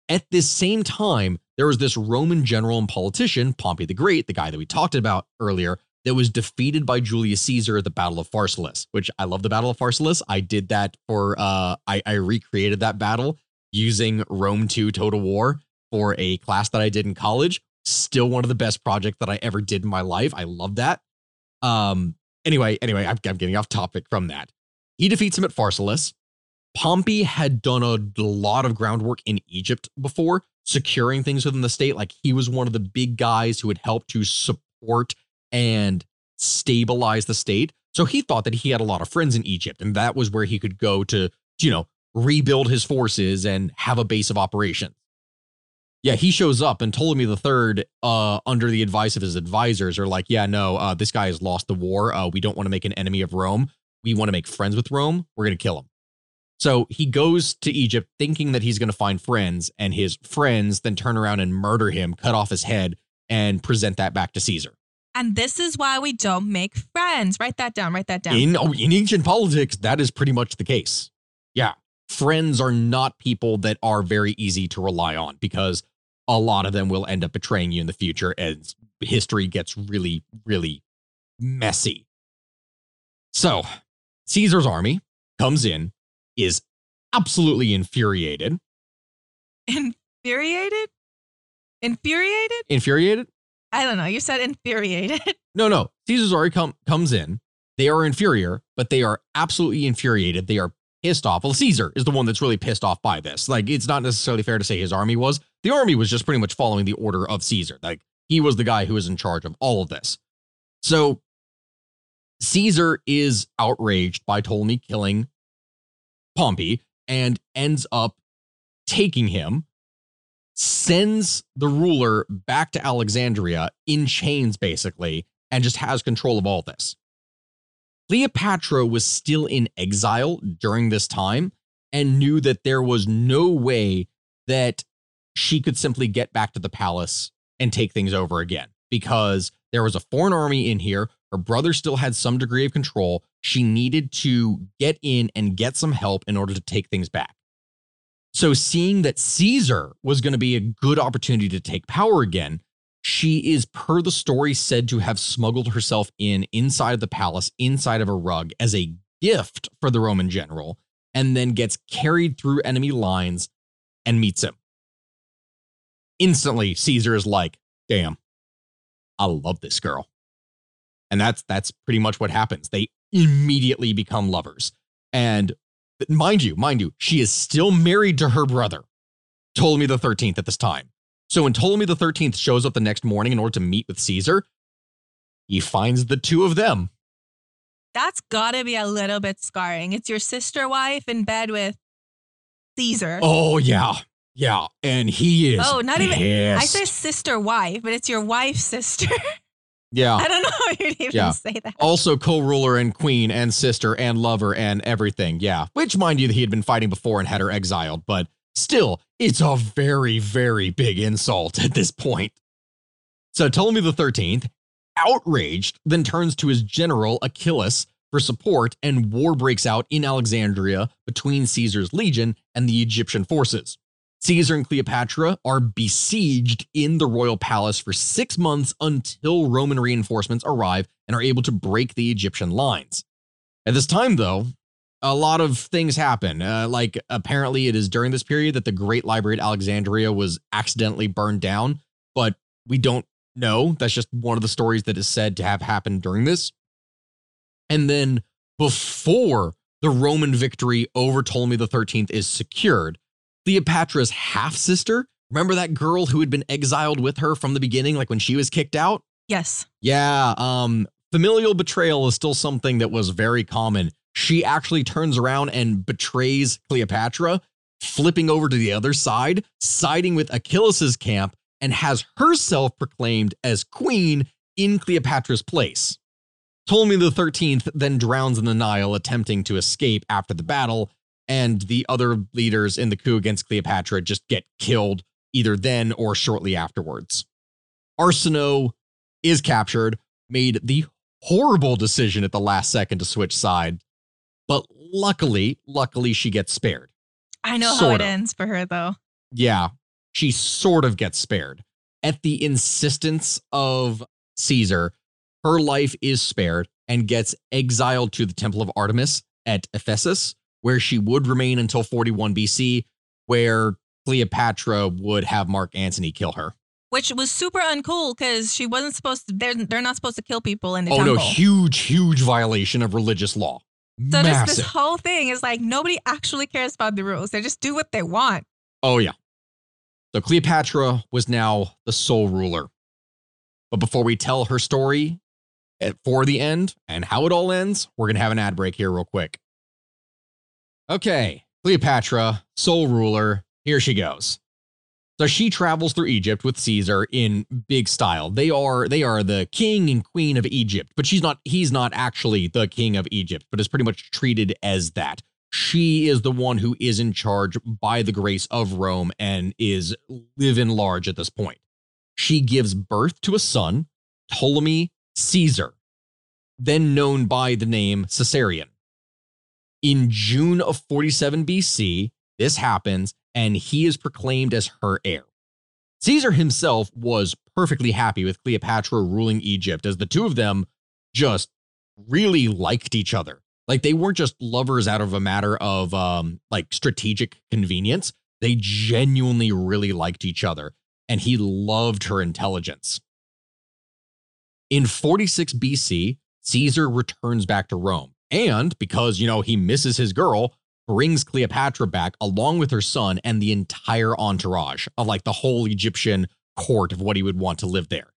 S1: At this same time, there was this Roman general and politician, Pompey the Great, the guy that we talked about earlier, that was defeated by Julius Caesar at the Battle of Pharsalus, which I love the Battle of Pharsalus. I did that for uh I, I recreated that battle using Rome 2 Total War for a class that I did in college. Still one of the best projects that I ever did in my life. I love that. Um anyway, anyway, I'm, I'm getting off topic from that. He defeats him at Pharsalus. Pompey had done a lot of groundwork in Egypt before, securing things within the state. Like he was one of the big guys who had helped to support and stabilize the state. So he thought that he had a lot of friends in Egypt, and that was where he could go to, you know, rebuild his forces and have a base of operations. Yeah, he shows up, and Ptolemy III, uh, under the advice of his advisors, are like, "Yeah, no, uh, this guy has lost the war. Uh, we don't want to make an enemy of Rome. We want to make friends with Rome. We're gonna kill him." So he goes to Egypt thinking that he's going to find friends, and his friends then turn around and murder him, cut off his head, and present that back to Caesar.
S2: And this is why we don't make friends. Write that down. Write that down.
S1: In oh, in ancient politics, that is pretty much the case. Yeah, friends are not people that are very easy to rely on because a lot of them will end up betraying you in the future as history gets really, really messy. So, Caesar's army comes in, is absolutely infuriated.
S2: Infuriated? Infuriated?
S1: Infuriated?
S2: I don't know. You said infuriated.
S1: No, no. Caesar's army com- comes in. They are inferior, but they are absolutely infuriated. They are pissed off. Well, Caesar is the one that's really pissed off by this. Like, it's not necessarily fair to say his army was. The army was just pretty much following the order of Caesar. Like, he was the guy who was in charge of all of this. So, Caesar is outraged by Ptolemy killing Pompey and ends up taking him, sends the ruler back to Alexandria in chains, basically, and just has control of all this. Cleopatra was still in exile during this time and knew that there was no way that she could simply get back to the palace and take things over again because there was a foreign army in here. Her brother still had some degree of control. She needed to get in and get some help in order to take things back. So, seeing that Caesar was going to be a good opportunity to take power again, she is, per the story, said to have smuggled herself in inside of the palace, inside of a rug, as a gift for the Roman general, and then gets carried through enemy lines and meets him. Instantly, Caesar is like, damn, I love this girl. And that's that's pretty much what happens. They immediately become lovers. And mind you, mind you, she is still married to her brother, Ptolemy the 13th at this time. So when Ptolemy the 13th shows up the next morning in order to meet with Caesar, he finds the two of them.
S2: That's gotta be a little bit scarring. It's your sister wife in bed with Caesar.
S1: Oh yeah. Yeah. And he is.
S2: Oh, not even I say sister wife, but it's your wife's sister.
S1: Yeah.
S2: I don't know how you'd even
S1: Yeah.
S2: say that.
S1: Also co-ruler and queen and sister and lover and everything. Yeah. Which mind you, that he had been fighting before and had her exiled, but still, it's a very, very big insult at this point. So Ptolemy the 13th, outraged, then turns to his general Achillas for support, and war breaks out in Alexandria between Caesar's legion and the Egyptian forces. Caesar and Cleopatra are besieged in the royal palace for six months until Roman reinforcements arrive and are able to break the Egyptian lines. At this time, though, a lot of things happen. Uh, like apparently, it is during this period that the Great Library at Alexandria was accidentally burned down, but we don't know. That's just one of the stories that is said to have happened during this. And then before the Roman victory over Ptolemy the 13th is secured, Cleopatra's half sister, remember that girl who had been exiled with her from the beginning, like when she was kicked out?
S2: Yes.
S1: Yeah, um, familial betrayal is still something that was very common. She actually turns around and betrays Cleopatra, flipping over to the other side, siding with Achillas's camp, and has herself proclaimed as queen in Cleopatra's place. Ptolemy the 13th then drowns in the Nile attempting to escape after the battle, and the other leaders in the coup against Cleopatra just get killed either then or shortly afterwards. Arsinoe is captured, made the horrible decision at the last second to switch side, but luckily, luckily she gets spared.
S2: I know how it
S1: of.
S2: ends for her though.
S1: Yeah, she sort of gets spared. At the insistence of Caesar, her life is spared and gets exiled to the Temple of Artemis at Ephesus, where she would remain until 41 BC, where Cleopatra would have Mark Antony kill her.
S2: Which was super uncool because she wasn't supposed to. They're they're not supposed to kill people in the
S1: oh,
S2: temple. Oh temple.
S1: no, huge, huge violation of religious law.
S2: So this,
S1: Massive.
S2: this whole thing is like nobody actually cares about the rules. They just do what they want.
S1: Oh, yeah. So Cleopatra was now the sole ruler. But before we tell her story at, for the end and how it all ends, we're going to have an ad break here, real quick. Okay, Cleopatra, sole ruler, here she goes. So she travels through Egypt with Caesar in big style. They are they are the king and queen of Egypt, but she's not he's not actually the king of Egypt, but is pretty much treated as that. She is the one who is in charge by the grace of Rome and is living large at this point. She gives birth to a son, Ptolemy Caesar, then known by the name Caesarion. In June of 47 BC, this happens, and he is proclaimed as her heir. Caesar himself was perfectly happy with Cleopatra ruling Egypt, as the two of them just really liked each other. Like they weren't just lovers out of a matter of um, like strategic convenience. They genuinely really liked each other, and he loved her intelligence. In 46 BC, Caesar returns back to Rome. And because, you know, he misses his girl, brings Cleopatra back along with her son and the entire entourage of like the whole Egyptian court of what he would want to live there.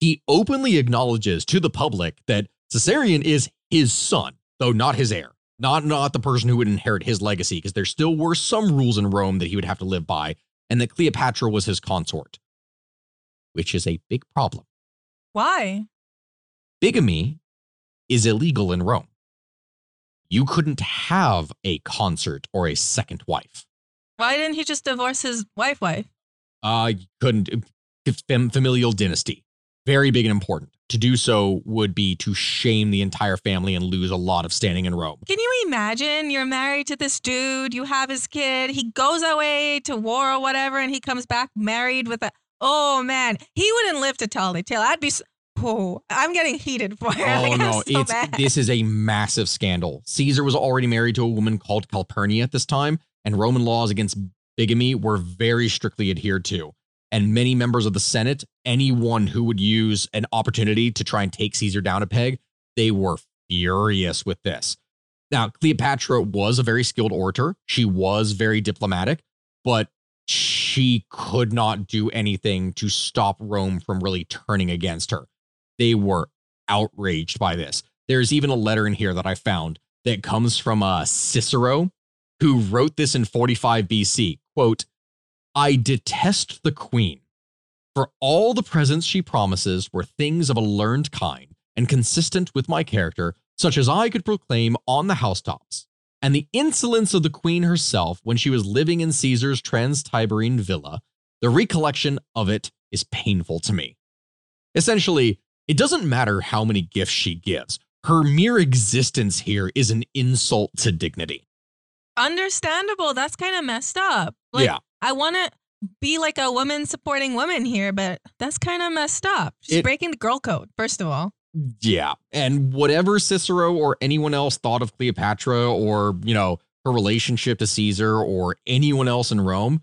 S1: He openly acknowledges to the public that Caesarion is his son, though not his heir, not not the person who would inherit his legacy, because there still were some rules in Rome that he would have to live by, and that Cleopatra was his consort, which is a big problem.
S2: Why?
S1: Bigamy is illegal in Rome. You couldn't have a consort or a second wife.
S2: Why didn't he just divorce his wife? Wife?
S1: Uh, couldn't fam- familial dynasty. Very big and important. To do so would be to shame the entire family and lose a lot of standing in Rome.
S2: Can you imagine? You're married to this dude. You have his kid. He goes away to war or whatever, and he comes back married with a. Oh man, he wouldn't live to tell the tale. I'd be. Oh, I'm getting heated for her.
S1: Oh
S2: Like,
S1: no,
S2: so
S1: it's
S2: mad.
S1: this is a massive scandal. Caesar was already married to a woman called Calpurnia at this time, and Roman laws against bigamy were very strictly adhered to. And many members of the Senate, anyone who would use an opportunity to try and take Caesar down a peg, they were furious with this. Now, Cleopatra was a very skilled orator. She was very diplomatic, but she could not do anything to stop Rome from really turning against her. They were outraged by this. There's even a letter in here that I found that comes from uh, Cicero, who wrote this in 45 BC. Quote, I detest the queen, for all the presents she promises were things of a learned kind and consistent with my character, such as I could proclaim on the housetops. And the insolence of the queen herself when she was living in Caesar's Transtiberine villa, the recollection of it is painful to me. Essentially, it doesn't matter how many gifts she gives. Her mere existence here is an insult to dignity.
S2: Understandable. That's kind of messed up. Like,
S1: yeah.
S2: I want to be like a woman supporting women here, but that's kind of messed up. She's
S1: It-
S2: breaking the girl code, first of all.
S1: Yeah. And whatever Cicero or anyone else thought of Cleopatra or, you know, her relationship to Caesar or anyone else in Rome,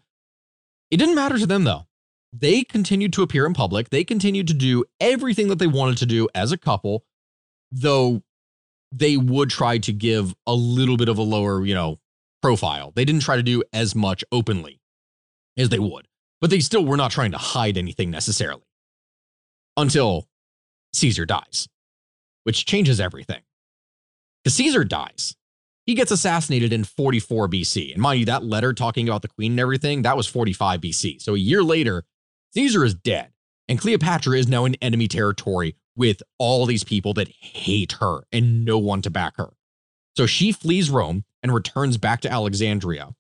S1: it didn't matter to them though. They continued to appear in public. They continued to do everything that they wanted to do as a couple, though they would try to give a little bit of a lower, you know, profile. They didn't try to do as much openly as they would, but they still were not trying to hide anything necessarily until Caesar dies, which changes everything. Because Caesar dies. He gets assassinated in 44 BC. And mind you, that letter talking about the queen and everything, that was 45 BC. So a year later, Caesar is dead. And Cleopatra is now in enemy territory with all these people that hate her and no one to back her. So she flees Rome and returns back to Alexandria.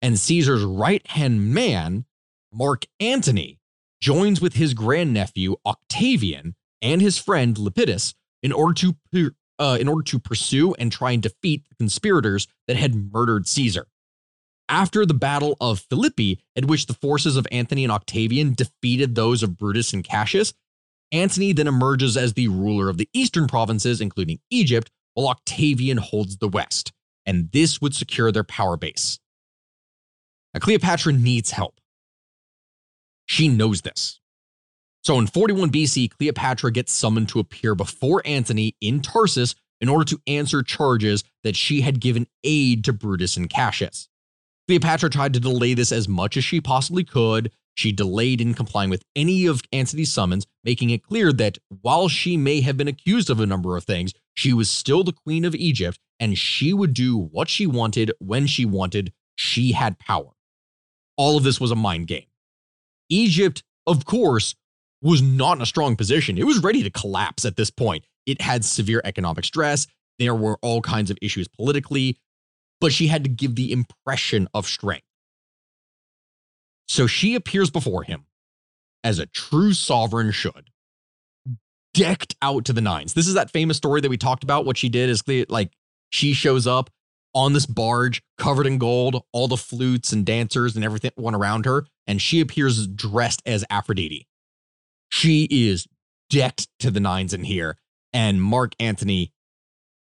S1: And Caesar's right hand man, Mark Antony, joins with his grandnephew Octavian and his friend Lepidus in order to uh, in order to pursue and try and defeat the conspirators that had murdered Caesar. After the Battle of Philippi, at which the forces of Antony and Octavian defeated those of Brutus and Cassius, Antony then emerges as the ruler of the eastern provinces, including Egypt, while Octavian holds the west, and this would secure their power base. Now, Cleopatra needs help. She knows this. So in 41 BC, Cleopatra gets summoned to appear before Antony in Tarsus in order to answer charges that she had given aid to Brutus and Cassius. Cleopatra tried to delay this as much as she possibly could. She delayed in complying with any of Antony's summons, making it clear that while she may have been accused of a number of things, she was still the queen of Egypt and she would do what she wanted when she wanted. She had power. All of this was a mind game. Egypt, of course, was not in a strong position. It was ready to collapse at this point. It had severe economic stress. There were all kinds of issues politically, but she had to give the impression of strength. So she appears before him as a true sovereign should, decked out to the nines. This is that famous story that we talked about. What she did is like she shows up on this barge covered in gold, all the flutes and dancers and everything one around her, and she appears dressed as Aphrodite. She is decked to the nines in here, and Mark Antony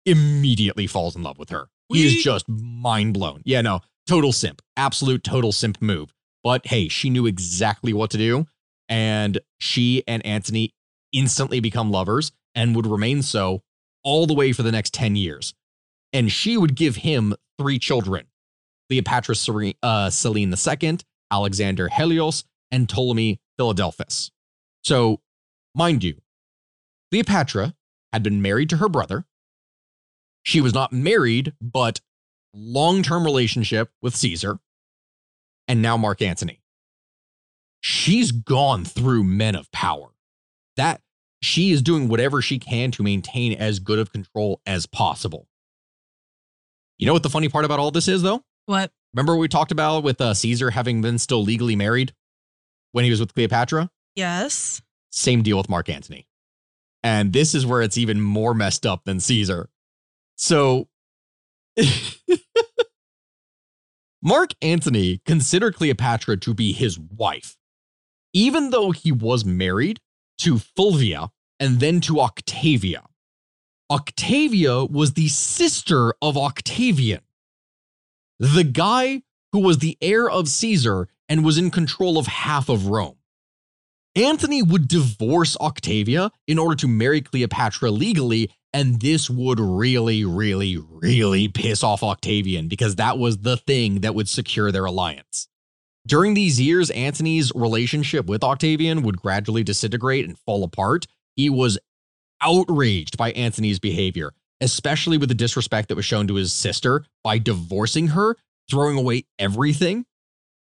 S1: immediately falls in love with her. He is just mind blown. Yeah, no, total simp, absolute total simp move. But hey, she knew exactly what to do, and she and Antony instantly become lovers and would remain so all the way for the next 10 years. And she would give him three children Cleopatra uh, Selene II, Alexander Helios, and Ptolemy Philadelphus. So, mind you, Cleopatra had been married to her brother. She was not married, but long term relationship with Caesar, and now Mark Antony. She's gone through men of power. That she is doing whatever she can to maintain as good of control as possible. You know what the funny part about all this is, though?
S2: What?
S1: Remember what we talked about with uh, Caesar having been still legally married when he was with Cleopatra?
S2: Yes.
S1: Same deal with Mark Antony. And this is where it's even more messed up than Caesar. So, Mark Antony considered Cleopatra to be his wife, even though he was married to Fulvia and then to Octavia. Octavia was the sister of Octavian, the guy who was the heir of Caesar and was in control of half of Rome. Antony would divorce Octavia in order to marry Cleopatra legally, and this would really, really, really piss off Octavian because that was the thing that would secure their alliance. During these years, Antony's relationship with Octavian would gradually disintegrate and fall apart. He was outraged by Antony's behavior, especially with the disrespect that was shown to his sister by divorcing her, throwing away everything.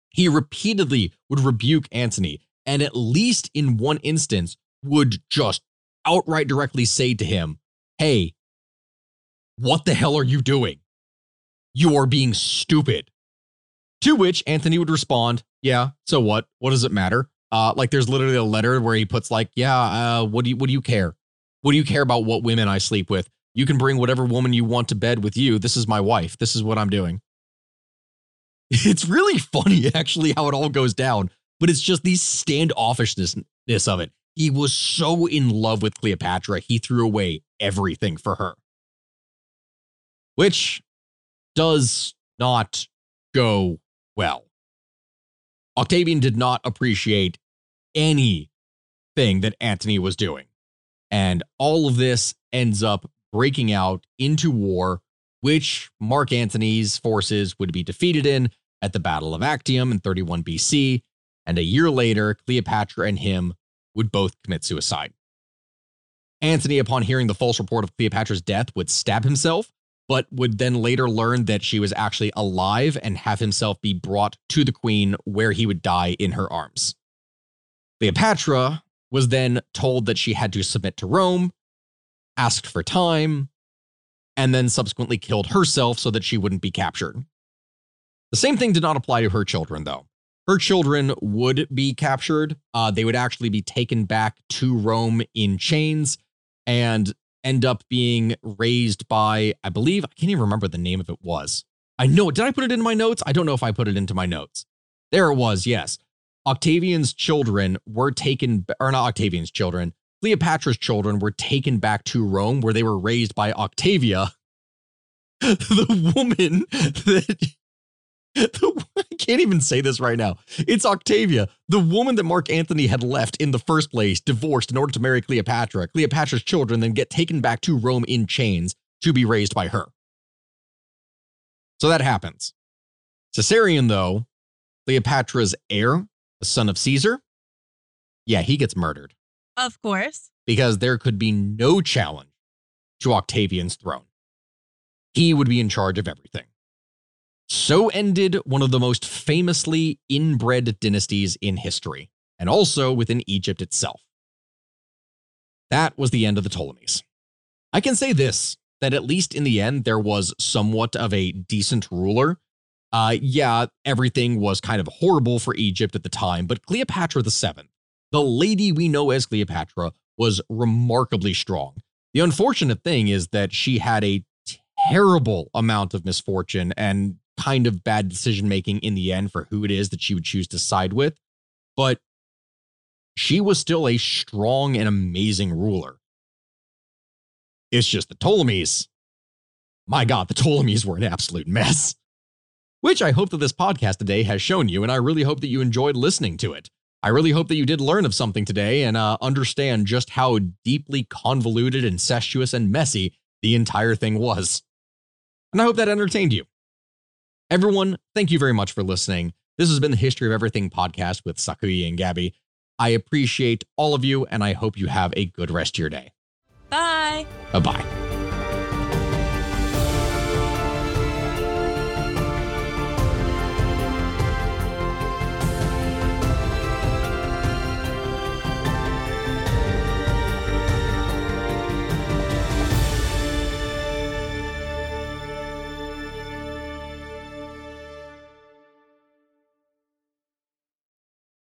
S1: He repeatedly would rebuke Antony and at least in one instance would just outright directly say to him, Hey, what the hell are you doing? You are being stupid. To which Antony would respond, Yeah, so what? What does it matter? Uh, like there's literally a letter where he puts like, Yeah, uh, what do you what do you care? What do you care about what women I sleep with? You can bring whatever woman you want to bed with you. This is my wife. This is what I'm doing. It's really funny, actually, how it all goes down but it's just the standoffishness of it. He was so in love with Cleopatra, he threw away everything for her. Which does not go well. Octavian did not appreciate anything that Antony was doing. And all of this ends up breaking out into war, which Mark Antony's forces would be defeated in at the Battle of Actium in 31 BC. And a year later, Cleopatra and him would both commit suicide. Antony, upon hearing the false report of Cleopatra's death, would stab himself, but would then later learn that she was actually alive and have himself be brought to the queen where he would die in her arms. Cleopatra was then told that she had to submit to Rome, asked for time, and then subsequently killed herself so that she wouldn't be captured. The same thing did not apply to her children, though. Her children would be captured. Uh, they would actually be taken back to Rome in chains and end up being raised by, I believe, I can't even remember the name of it was. I know, did I put it in my notes? I don't know if I put it into my notes. There it was, yes. Octavian's children were taken, or not Octavian's children, Cleopatra's children were taken back to Rome where they were raised by Octavia, the woman that I can't even say this right now. It's Octavia, the woman that Mark Antony had left in the first place, divorced in order to marry Cleopatra. Cleopatra's children then get taken back to Rome in chains to be raised by her. So that happens. Caesarion, though, Cleopatra's heir, the son of Caesar, yeah, he gets murdered.
S2: Of course.
S1: Because there could be no challenge to Octavian's throne. He would be in charge of everything. So ended one of the most famously inbred dynasties in history, and also within Egypt itself. That was the end of the Ptolemies. I can say this that at least in the end, there was somewhat of a decent ruler. Uh, yeah, everything was kind of horrible for Egypt at the time, but Cleopatra VII, the lady we know as Cleopatra, was remarkably strong. The unfortunate thing is that she had a terrible amount of misfortune and kind of bad decision making in the end for who it is that she would choose to side with. But she was still a strong and amazing ruler. It's just the Ptolemies. My God, the Ptolemies were an absolute mess. Which I hope that this podcast today has shown you, and I really hope that you enjoyed listening to it. I really hope that you did learn of something today and uh, understand just how deeply convoluted, incestuous, and messy the entire thing was. And I hope that entertained you. Everyone, thank you very much for listening. This has been the History of Everything podcast with Sakuya and Gabby. I appreciate all of you, and I hope you have a good rest of your day.
S2: Bye.
S1: Bye bye.